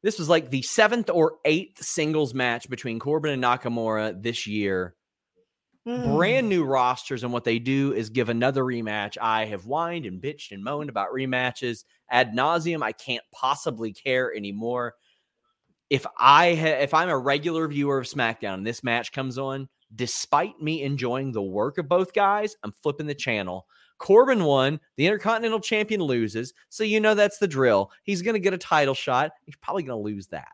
This was like the seventh or eighth singles match between Corbin and Nakamura this year. Brand mm. new rosters, and what they do is give another rematch. I have whined and bitched and moaned about rematches ad nauseum. I can't possibly care anymore. If I ha- if I'm a regular viewer of SmackDown and this match comes on, despite me enjoying the work of both guys, I'm flipping the channel. Corbin won, the Intercontinental Champion loses, so you know that's the drill. He's going to get a title shot. He's probably going to lose that.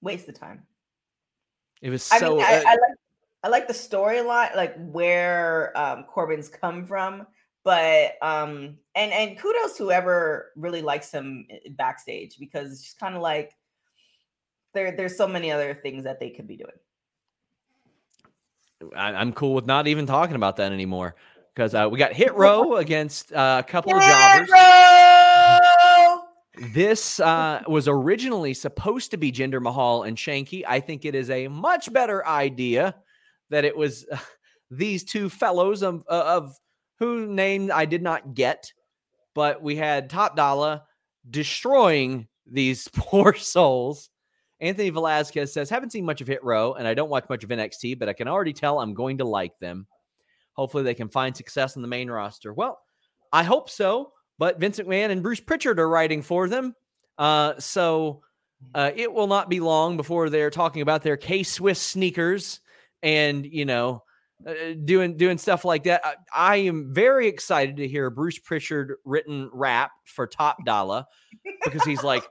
Waste of time.
It was so. I, mean,
I,
uh, I like
I like the story a lot, like where um, Corbin's come from, but um, and and kudos whoever really likes him eh, eh, backstage because it's just kind of like there there's so many other things that they could be doing.
I, I'm cool with not even talking about that anymore because uh, we got Hit Row against uh, a couple Hit of jobbers. Row! This uh, was originally supposed to be Jinder Mahal and Shanky. I think it is a much better idea that it was uh, these two fellows of, uh, of who name I did not get, but we had Top Dollar destroying these poor souls. Anthony Velasquez says, haven't seen much of Hit Row, and I don't watch much of NXT, but I can already tell I'm going to like them. Hopefully, they can find success in the main roster. Well, I hope so, but Vincent McMahon and Bruce Pritchard are writing for them. Uh, so uh, it will not be long before they're talking about their K Swiss sneakers and you know uh, doing doing stuff like that. I, I, am very excited to hear Bruce Pritchard written rap for Top Dollar because he's like,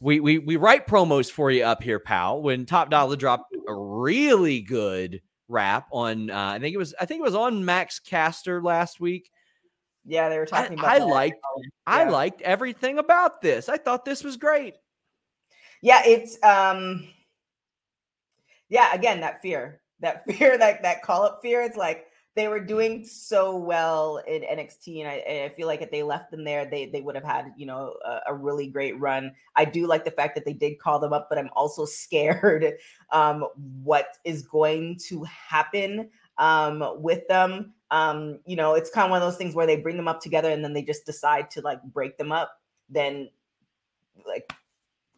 we we we write promos for you up here, pal. When Top Dollar dropped a really good rap on, uh, I think it was I think it was on Max Caster last week.
Yeah, they were talking
I, about. I that. liked oh, yeah. I liked everything about this. I thought this was great.
Yeah, it's um, yeah. Again, that fear that fear, like that call up fear. It's like they were doing so well in NXT, and I, and I, feel like if they left them there, they they would have had you know a, a, really great run. I do like the fact that they did call them up, but I'm also scared um, what is going to happen um, with them. Um, you know, it's kind of one of those things where they bring them up together and then they just decide to like break them up. Then, like,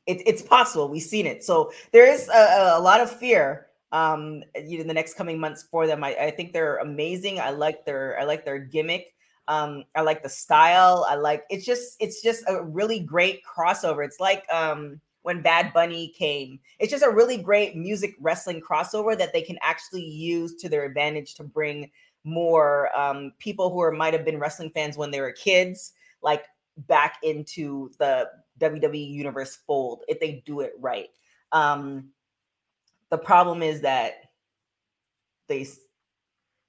it, it's possible. We've seen it, so there is a, a lot of fear um, you know, in the next coming months for them. I, I think they're amazing. I like their I like their gimmick. Um, I like the style. I like it's just it's just a really great crossover. It's like um, when Bad Bunny came. It's just a really great music wrestling crossover that they can actually use to their advantage to bring more um, people who are might have been wrestling fans when they were kids, like back into the WWE universe fold if they do it right. Um, the problem is that they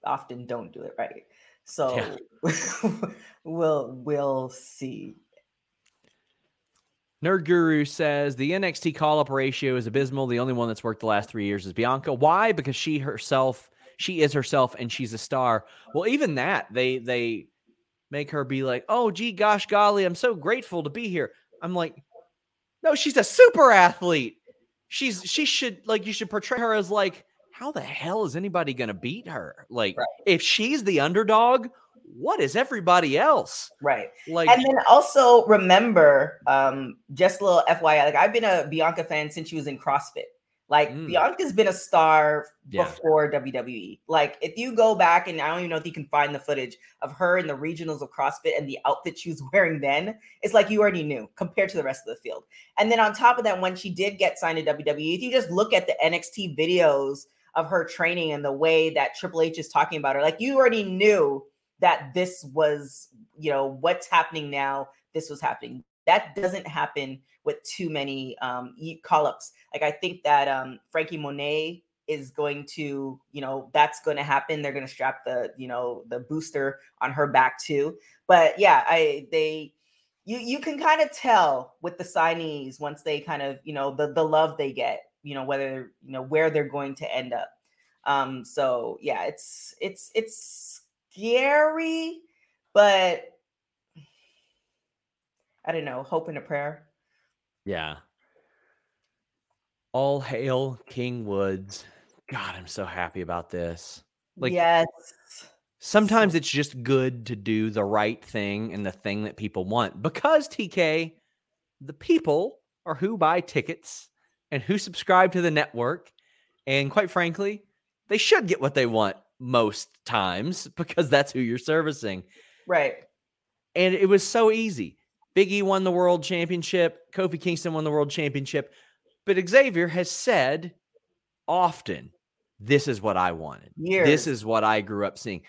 often don't do it right. So yeah. we'll we'll see.
Nerd Guru says the NXT call up ratio is abysmal. The only one that's worked the last three years is Bianca. Why? Because she herself, she is herself, and she's a star. Well, even that they they make her be like, oh gee, gosh, golly, I'm so grateful to be here. I'm like, no, she's a super athlete she's she should like you should portray her as like how the hell is anybody going to beat her? Like right. if she's the underdog, what is everybody else?
Right. Like and then also remember um just a little FYI like I've been a Bianca fan since she was in CrossFit. Like mm. Bianca's been a star yeah. before WWE. Like if you go back and I don't even know if you can find the footage of her in the regionals of CrossFit and the outfit she was wearing then, it's like you already knew compared to the rest of the field. And then on top of that, when she did get signed to WWE, if you just look at the NXT videos of her training and the way that Triple H is talking about her, like you already knew that this was, you know, what's happening now. This was happening that doesn't happen with too many um, call ups. Like I think that um, Frankie Monet is going to, you know, that's going to happen. They're going to strap the, you know, the booster on her back too. But yeah, I they you you can kind of tell with the signees once they kind of, you know, the the love they get, you know, whether, you know, where they're going to end up. Um so yeah, it's it's it's scary, but I don't know, hope and a prayer.
Yeah. All hail King Woods. God, I'm so happy about this.
Like Yes.
Sometimes it's just good to do the right thing and the thing that people want because TK, the people are who buy tickets and who subscribe to the network. And quite frankly, they should get what they want most times because that's who you're servicing.
Right.
And it was so easy. Big E won the world championship. Kofi Kingston won the world championship. But Xavier has said often, this is what I wanted. Years. This is what I grew up seeing.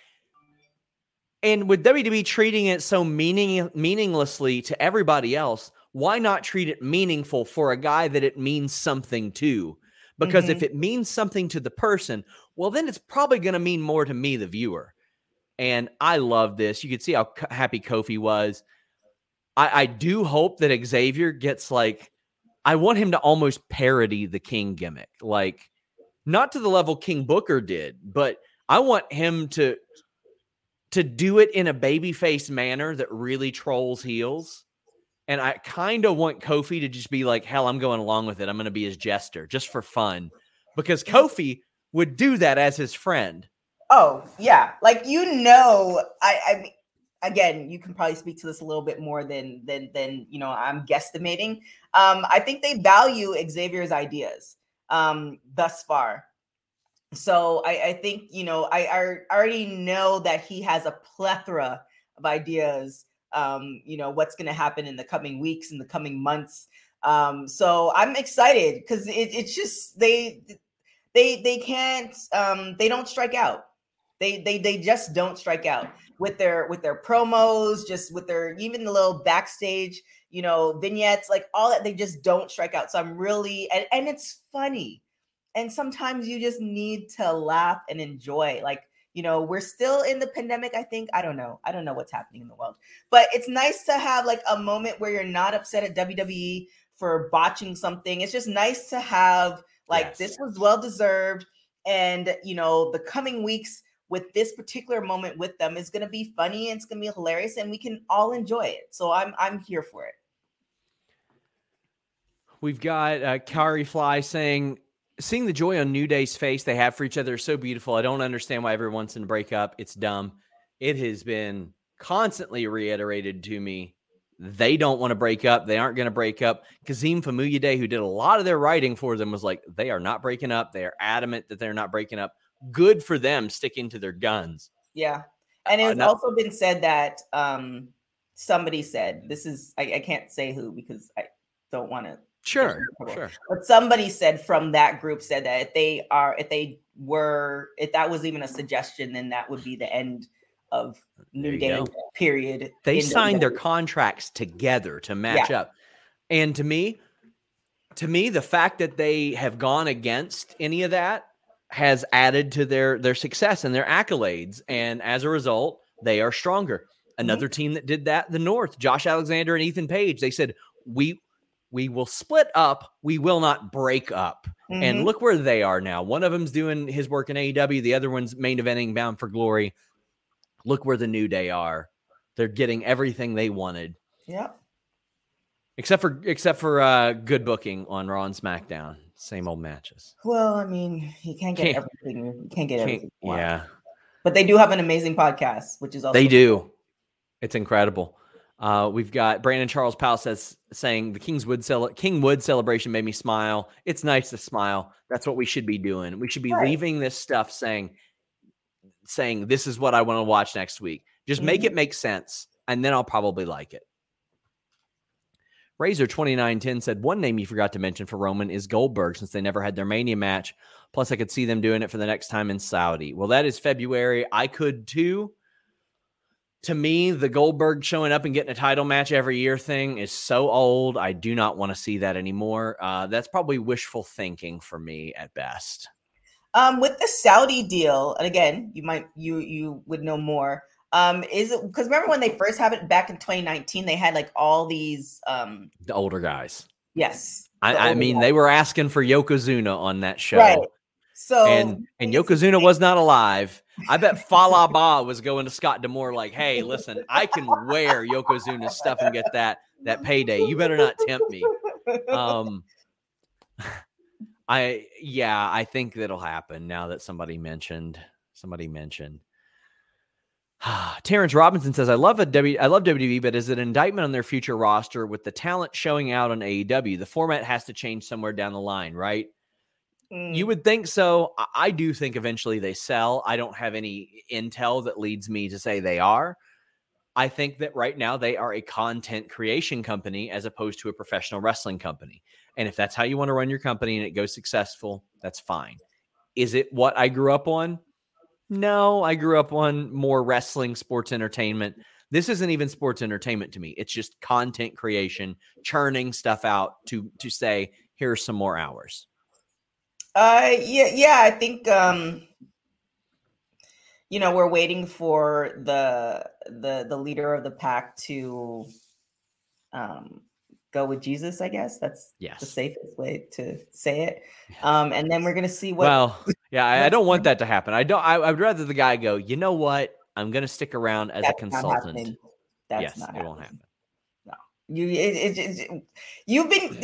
And with WWE treating it so meaning meaninglessly to everybody else, why not treat it meaningful for a guy that it means something to? Because mm-hmm. if it means something to the person, well, then it's probably going to mean more to me, the viewer. And I love this. You could see how happy Kofi was. I, I do hope that Xavier gets like, I want him to almost parody the King gimmick, like not to the level King Booker did, but I want him to to do it in a babyface manner that really trolls heels. And I kind of want Kofi to just be like, hell, I'm going along with it. I'm going to be his jester just for fun because Kofi would do that as his friend.
Oh, yeah. Like, you know, I, I mean, again, you can probably speak to this a little bit more than than than you know I'm guesstimating. Um, I think they value Xavier's ideas um, thus far. So I, I think you know I, I, already know that he has a plethora of ideas. Um, you know what's going to happen in the coming weeks, in the coming months. Um, so I'm excited because it, it's just they they they can't um, they don't strike out. They they they just don't strike out with their with their promos, just with their even the little backstage, you know, vignettes, like all that. They just don't strike out. So I'm really and, and it's funny. And sometimes you just need to laugh and enjoy. Like, you know, we're still in the pandemic, I think. I don't know. I don't know what's happening in the world. But it's nice to have like a moment where you're not upset at WWE for botching something. It's just nice to have like yes. this was well deserved. And you know, the coming weeks, with this particular moment with them is going to be funny and it's going to be hilarious and we can all enjoy it. So I'm I'm here for it.
We've got uh, Kari Fly saying, seeing the joy on New Day's face they have for each other is so beautiful. I don't understand why everyone's in a breakup. It's dumb. It has been constantly reiterated to me. They don't want to break up. They aren't going to break up. Kazeem Famuyide, who did a lot of their writing for them, was like, they are not breaking up. They are adamant that they're not breaking up good for them sticking to their guns.
Yeah. Uh, and it's uh, also been said that um, somebody said, this is, I, I can't say who because I don't want
to sure
sure but somebody said from that group said that if they are if they were if that was even a suggestion then that would be the end of new day go. period
they signed their contracts together to match yeah. up and to me to me the fact that they have gone against any of that has added to their their success and their accolades, and as a result, they are stronger. Another mm-hmm. team that did that, the North, Josh Alexander and Ethan Page, they said we we will split up, we will not break up. Mm-hmm. And look where they are now. One of them's doing his work in AEW, the other one's main eventing Bound for Glory. Look where the New Day are. They're getting everything they wanted.
Yep.
Except for except for uh, good booking on Raw and SmackDown same old matches.
Well, I mean, you can't get can't, everything. You can't get can't, everything. Wow.
Yeah.
But they do have an amazing podcast, which is also
they do. It's incredible. Uh, we've got Brandon Charles Powell says saying the Kingswood cele- Kingwood celebration made me smile. It's nice to smile. That's what we should be doing. We should be right. leaving this stuff saying saying this is what I want to watch next week. Just mm-hmm. make it make sense, and then I'll probably like it. Razor2910 said one name you forgot to mention for Roman is Goldberg since they never had their Mania match. Plus, I could see them doing it for the next time in Saudi. Well, that is February. I could too. To me, the Goldberg showing up and getting a title match every year thing is so old. I do not want to see that anymore. Uh, that's probably wishful thinking for me at best.
Um, with the Saudi deal, and again, you might you you would know more. Um, is it because remember when they first had it back in 2019, they had like all these um
the older guys.
Yes.
I, I mean, guys. they were asking for Yokozuna on that show. Right.
So
and and Yokozuna was not alive. I bet Fala Ba was going to Scott D'Amore like, "Hey, listen, I can wear Yokozuna's stuff and get that that payday. You better not tempt me." Um, I yeah, I think that'll happen now that somebody mentioned somebody mentioned. Terrence Robinson says, "I love a W. I love WWE, but is it an indictment on their future roster with the talent showing out on AEW? The format has to change somewhere down the line, right? Mm. You would think so. I, I do think eventually they sell. I don't have any intel that leads me to say they are. I think that right now they are a content creation company as opposed to a professional wrestling company. And if that's how you want to run your company and it goes successful, that's fine. Is it what I grew up on? No, I grew up on more wrestling, sports entertainment. This isn't even sports entertainment to me. It's just content creation, churning stuff out to to say, here's some more hours.
Uh yeah, yeah, I think um you know, we're waiting for the the the leader of the pack to um go with Jesus, I guess. That's yes. the safest way to say it. Um, and then we're gonna see what
well yeah, I, I, don't want that to happen. I don't. I, I, would rather the guy go. You know what? I'm going to stick around as That's a consultant.
That's yes, not it won't happen. You, it, it, it, you've been.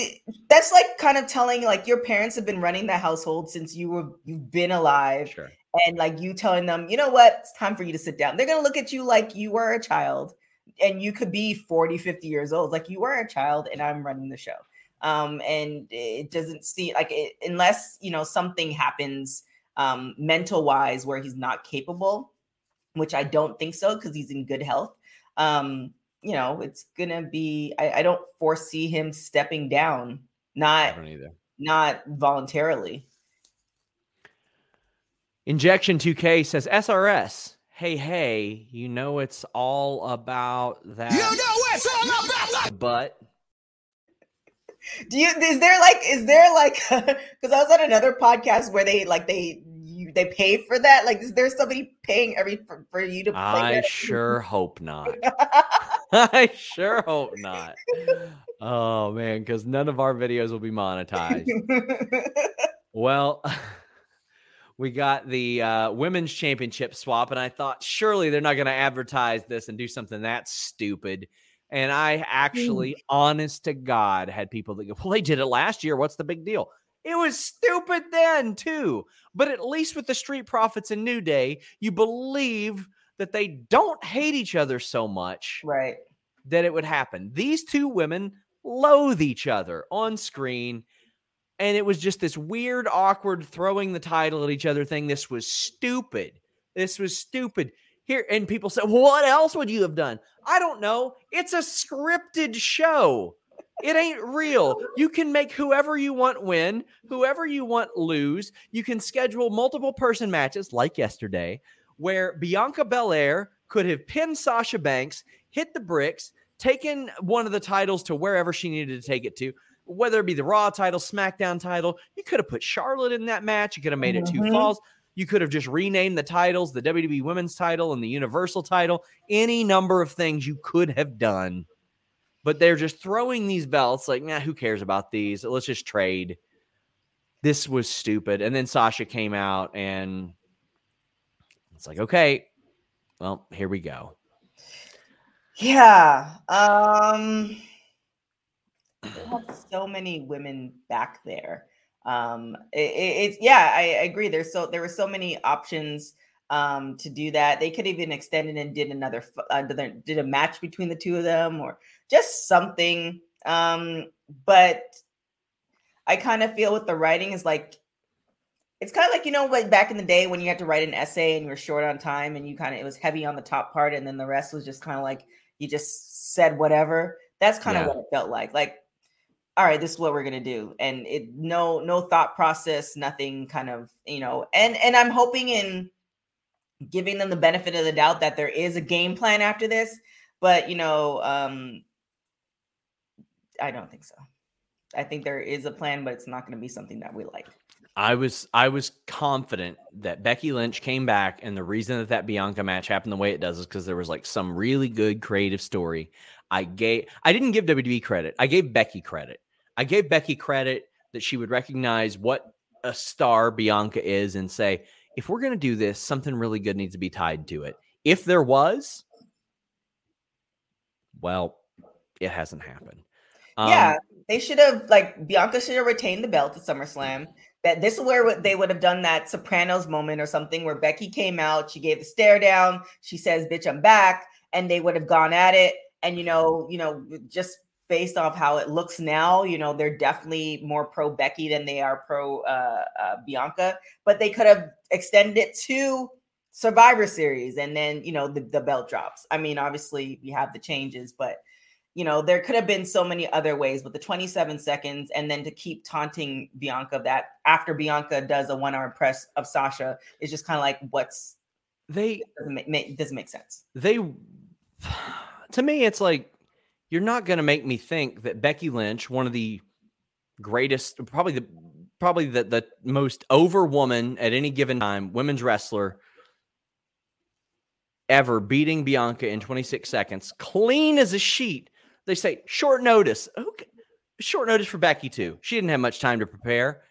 That's like kind of telling like your parents have been running the household since you were you've been alive, sure. and like you telling them, you know what, it's time for you to sit down. They're gonna look at you like you were a child, and you could be 40, 50 years old. Like you were a child, and I'm running the show. Um, and it doesn't seem like it unless you know something happens um, mental wise where he's not capable, which I don't think so because he's in good health. Um, you know, it's gonna be. I, I don't foresee him stepping down. Not Not voluntarily.
Injection 2K says SRS. Hey, hey, you know it's all about that. You know it's all about that. But
do you is there like is there like because I was on another podcast where they like they they pay for that? Like, is there somebody paying every for, for you to play?
I sure hope not. I sure hope not. Oh man, because none of our videos will be monetized. well, we got the uh, women's championship swap, and I thought surely they're not going to advertise this and do something that stupid. And I actually, mm. honest to God, had people that go, "Well, they did it last year. What's the big deal?" It was stupid then too. But at least with the Street Profits and New Day, you believe that they don't hate each other so much.
Right.
That it would happen. These two women loathe each other on screen. And it was just this weird, awkward throwing the title at each other thing. This was stupid. This was stupid. Here, and people said, What else would you have done? I don't know. It's a scripted show. It ain't real. You can make whoever you want win, whoever you want lose. You can schedule multiple person matches like yesterday where Bianca Belair could have pinned Sasha Banks, hit the bricks, taken one of the titles to wherever she needed to take it to, whether it be the Raw title, SmackDown title. You could have put Charlotte in that match. You could have made it mm-hmm. two falls. You could have just renamed the titles, the WWE Women's title and the Universal title, any number of things you could have done but they're just throwing these belts like, nah, who cares about these? Let's just trade. This was stupid. And then Sasha came out and it's like, okay, well, here we go.
Yeah. Um so many women back there. Um it, it, it's yeah, I, agree. There's so there were so many options um, to do that. They could even extend it and did another, uh, another did a match between the two of them, or just something. Um, but I kind of feel with the writing is like it's kind of like you know like back in the day when you had to write an essay and you were short on time and you kind of it was heavy on the top part and then the rest was just kind of like you just said whatever that's kind yeah. of what it felt like like all right this is what we're going to do and it no no thought process nothing kind of you know and and i'm hoping in giving them the benefit of the doubt that there is a game plan after this but you know um I don't think so. I think there is a plan, but it's not going to be something that we like.
I was I was confident that Becky Lynch came back, and the reason that that Bianca match happened the way it does is because there was like some really good creative story. I gave I didn't give WWE credit. I gave Becky credit. I gave Becky credit that she would recognize what a star Bianca is and say, if we're going to do this, something really good needs to be tied to it. If there was, well, it hasn't happened.
Um, yeah, they should have like Bianca should have retained the belt at SummerSlam. That this is where they would have done that Sopranos moment or something where Becky came out, she gave the stare down, she says, "Bitch, I'm back," and they would have gone at it. And you know, you know, just based off how it looks now, you know, they're definitely more pro Becky than they are pro uh, uh, Bianca. But they could have extended it to Survivor Series, and then you know the, the belt drops. I mean, obviously we have the changes, but you know, there could have been so many other ways, but the 27 seconds, and then to keep taunting Bianca that after Bianca does a one arm press of Sasha is just kind of like, what's
they
doesn't make, doesn't make sense.
They, to me, it's like, you're not going to make me think that Becky Lynch, one of the greatest, probably the, probably the, the most over woman at any given time, women's wrestler, ever beating Bianca in 26 seconds, clean as a sheet. They say short notice. Okay. Short notice for Becky too. She didn't have much time to prepare.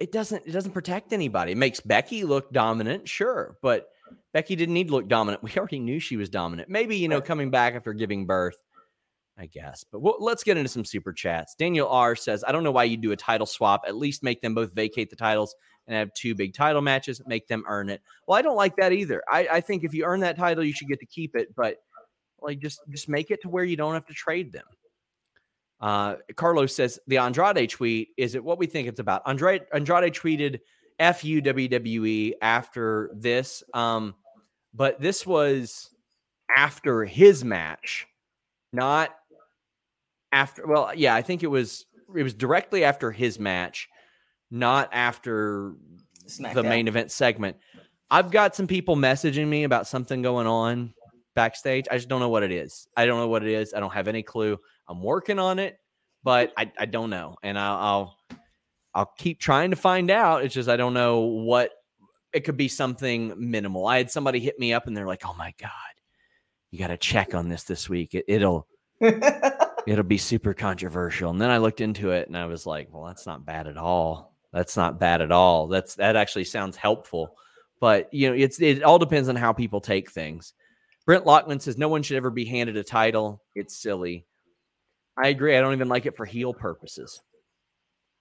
It doesn't it doesn't protect anybody. It makes Becky look dominant, sure, but Becky didn't need to look dominant. We already knew she was dominant. Maybe, you know, coming back after giving birth, I guess. But we'll, let's get into some super chats. Daniel R says, I don't know why you do a title swap. At least make them both vacate the titles and have two big title matches, make them earn it. Well, I don't like that either. I, I think if you earn that title, you should get to keep it. But like just just make it to where you don't have to trade them. Uh, Carlos says the Andrade tweet is it what we think it's about. Andrade Andrade tweeted "fu WWE" after this, um, but this was after his match, not after. Well, yeah, I think it was it was directly after his match, not after Smack the out. main event segment. I've got some people messaging me about something going on backstage. I just don't know what it is. I don't know what it is. I don't have any clue. I'm working on it, but I, I don't know. And I'll, I'll I'll keep trying to find out. It's just I don't know what it could be something minimal. I had somebody hit me up and they're like, "Oh my god, you got to check on this this week. It, it'll it'll be super controversial." And then I looked into it and I was like, "Well, that's not bad at all. That's not bad at all. That's that actually sounds helpful." But you know, it's it all depends on how people take things. Brent Lockman says no one should ever be handed a title. It's silly. I agree. I don't even like it for heel purposes.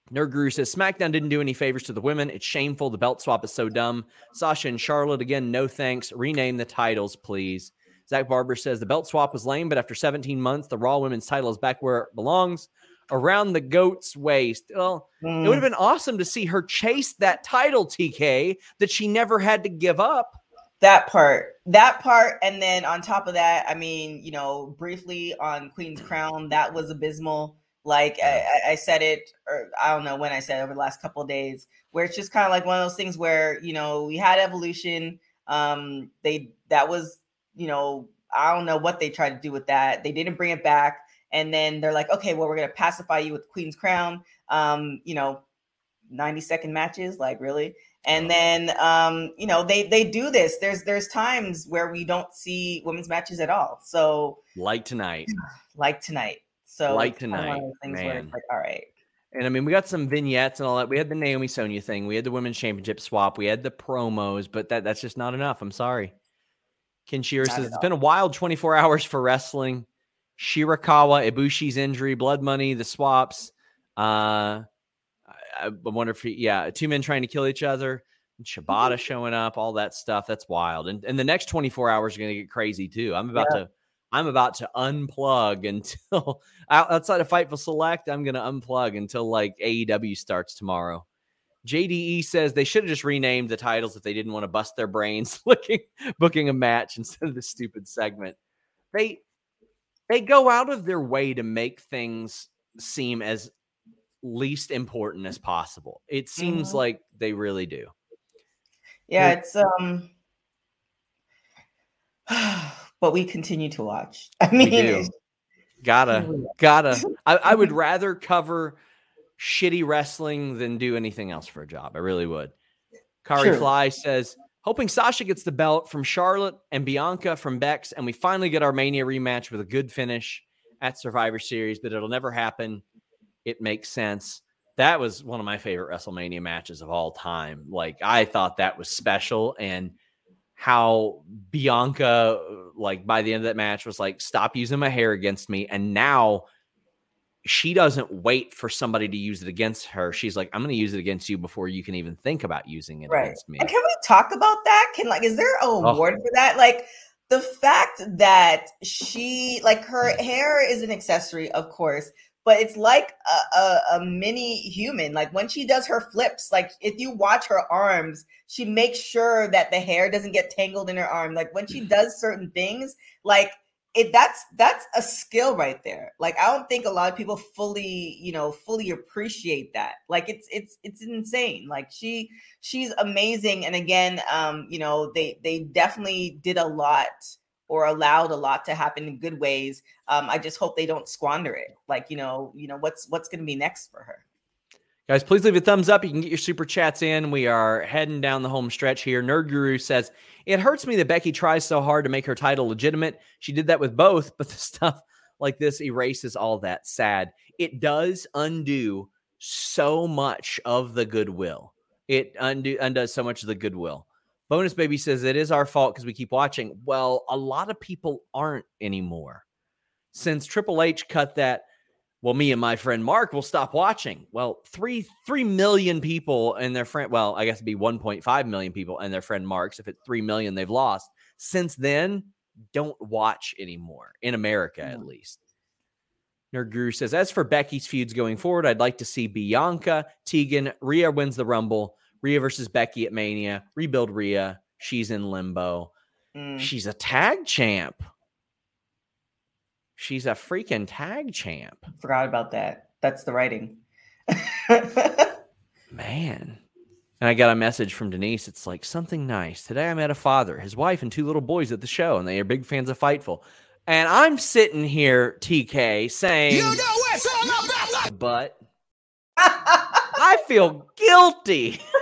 Nerd Guru says SmackDown didn't do any favors to the women. It's shameful. The belt swap is so dumb. Sasha and Charlotte again. No thanks. Rename the titles, please. Zach Barber says the belt swap was lame, but after 17 months, the Raw Women's title is back where it belongs, around the goat's waist. Well, mm. it would hmm. have been awesome to see her chase that title, TK, that she never had to give up
that part that part and then on top of that i mean you know briefly on queen's mm. crown that was abysmal like I, I, said it or i don't know when i said it, over the last couple days where it's just kind of like one of those things where you know we had evolution um they that was you know i don't know what they tried to do with that they didn't bring it back and then they're like okay well we're going to pacify you with queen's crown um you know 90 second matches like really and then um, you know they they do this. There's there's times where we don't see women's matches at all. So
like tonight,
like tonight. So
like tonight, man. Like, all
right.
And I mean, we got some vignettes and all that. We had the Naomi Sonya thing. We had the women's championship swap. We had the promos, but that that's just not enough. I'm sorry. Ken Shearer says it's all. been a wild 24 hours for wrestling. Shirakawa, Ibushi's injury, blood money, the swaps. Uh, I wonder if he, yeah, two men trying to kill each other, mm-hmm. Shibata showing up, all that stuff. That's wild. And and the next 24 hours are going to get crazy too. I'm about yeah. to I'm about to unplug until outside of Fightful Select. I'm going to unplug until like AEW starts tomorrow. JDE says they should have just renamed the titles if they didn't want to bust their brains looking booking a match instead of the stupid segment. They they go out of their way to make things seem as least important as possible. It seems mm-hmm. like they really do.
Yeah, it's um but we continue to watch. I mean
gotta gotta I, I would rather cover shitty wrestling than do anything else for a job. I really would. Kari True. Fly says, hoping Sasha gets the belt from Charlotte and Bianca from Bex, and we finally get our Mania rematch with a good finish at Survivor Series, but it'll never happen. It makes sense. That was one of my favorite WrestleMania matches of all time. Like I thought that was special and how Bianca like by the end of that match was like stop using my hair against me and now she doesn't wait for somebody to use it against her. She's like, I'm going to use it against you before you can even think about using it right. against me. And can
we talk about that? Can like, is there a oh. award for that? Like the fact that she, like her hair is an accessory, of course, but it's like a, a, a, mini human. Like when she does her flips, like if you watch her arms, she makes sure that the hair doesn't get tangled in her arm. Like when she does certain things, like it that's that's a skill right there. Like I don't think a lot of people fully, you know, fully appreciate that. Like it's it's it's insane. Like she she's amazing. And again, um, you know, they they definitely did a lot or allowed a lot to happen in good ways. Um, I just hope they don't squander it. Like you know, you know what's what's going to be next for her.
Guys, please leave a thumbs up. You can get your super chats in. We are heading down the home stretch here. Nerd Guru says, It hurts me that Becky tries so hard to make her title legitimate. She did that with both, but the stuff like this erases all that. Sad. It does undo so much of the goodwill. It undo, undoes so much of the goodwill. Bonus Baby says it is our fault because we keep watching. Well, a lot of people aren't anymore. Since Triple H cut that, well, me and my friend Mark will stop watching. Well, three three million people and their friend, well, I guess it'd be 1.5 million people and their friend Mark's. If it's three million, they've lost. Since then, don't watch anymore, in America at mm. least. Nerd Guru says, as for Becky's feuds going forward, I'd like to see Bianca, Tegan, Rhea wins the Rumble Rhea versus Becky at Mania, rebuild Rhea. She's in limbo. Mm. She's a tag champ. She's a freaking tag champ.
Forgot about that. That's the writing.
Man. And I got a message from Denise. It's like something nice. Today I met a father, his wife, and two little boys at the show, and they are big fans of Fightful. And I'm sitting here, TK, saying, You know what? But I feel guilty.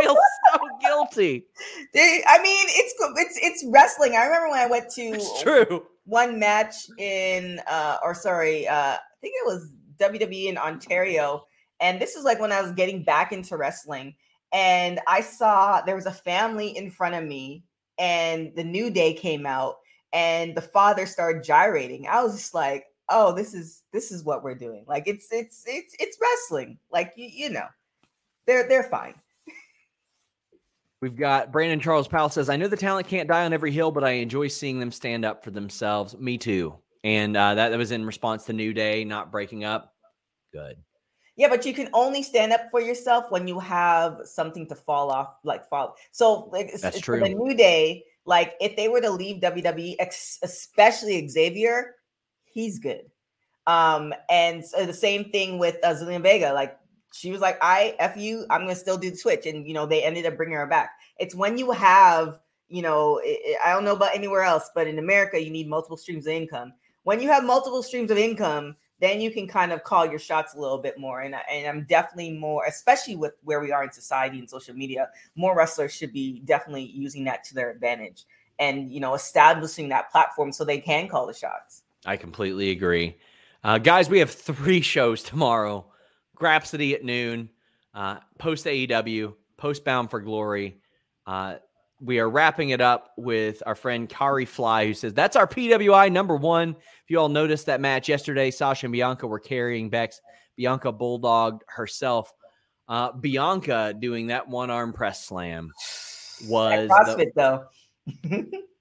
feel so guilty.
I mean, it's it's it's wrestling. I remember when I went to
it's true.
one match in uh or sorry, uh I think it was WWE in Ontario. And this is like when I was getting back into wrestling and I saw there was a family in front of me and the new day came out and the father started gyrating. I was just like, "Oh, this is this is what we're doing." Like it's it's it's it's wrestling. Like you you know. They're they're fine.
We've got Brandon Charles Powell says, I know the talent can't die on every hill, but I enjoy seeing them stand up for themselves. Me too. And uh, that, that was in response to New Day not breaking up. Good.
Yeah, but you can only stand up for yourself when you have something to fall off, like fall. So
like, that's true.
The New Day, like if they were to leave WWE, ex- especially Xavier, he's good. Um, and so the same thing with uh, Zelina Vega. Like she was like, I F you, I'm going to still do the switch, And, you know, they ended up bringing her back. It's when you have, you know, it, I don't know about anywhere else, but in America, you need multiple streams of income. When you have multiple streams of income, then you can kind of call your shots a little bit more. And, and I'm definitely more, especially with where we are in society and social media, more wrestlers should be definitely using that to their advantage and, you know, establishing that platform so they can call the shots.
I completely agree. Uh, guys, we have three shows tomorrow. Grapsody at noon, uh, post AEW, post Bound for Glory. Uh, we are wrapping it up with our friend Kari Fly, who says, That's our PWI number one. If you all noticed that match yesterday, Sasha and Bianca were carrying Bex. Bianca bulldogged herself. Uh, Bianca doing that one arm press slam was. That
CrossFit, the- though.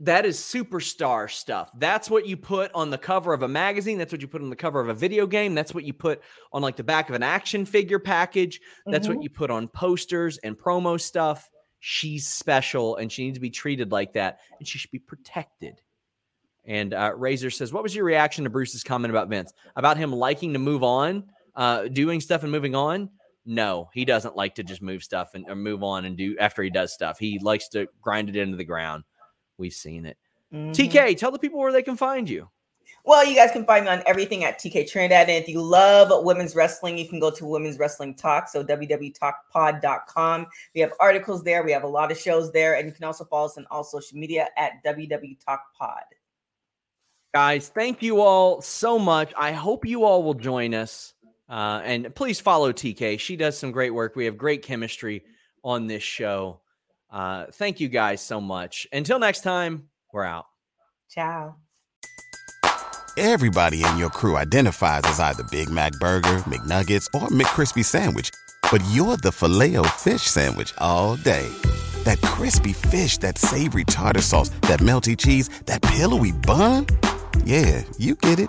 that is superstar stuff. That's what you put on the cover of a magazine. That's what you put on the cover of a video game. That's what you put on like the back of an action figure package. That's mm-hmm. what you put on posters and promo stuff. She's special and she needs to be treated like that and she should be protected. And uh, Razor says, What was your reaction to Bruce's comment about Vince? About him liking to move on, uh, doing stuff and moving on? No, he doesn't like to just move stuff and move on and do after he does stuff. He likes to grind it into the ground. We've seen it. Mm-hmm. TK, tell the people where they can find you.
Well, you guys can find me on everything at TK Trinidad. And if you love women's wrestling, you can go to Women's Wrestling Talk. So www.talkpod.com. We have articles there. We have a lot of shows there. And you can also follow us on all social media at www.talkpod.
Guys, thank you all so much. I hope you all will join us. Uh, and please follow TK. She does some great work. We have great chemistry on this show. Uh, thank you guys so much. Until next time, we're out.
Ciao. Everybody in your crew identifies as either Big Mac Burger, McNuggets, or McCrispy Sandwich, but you're the filet fish Sandwich all day. That crispy fish, that savory tartar sauce, that melty cheese, that pillowy bun. Yeah, you get it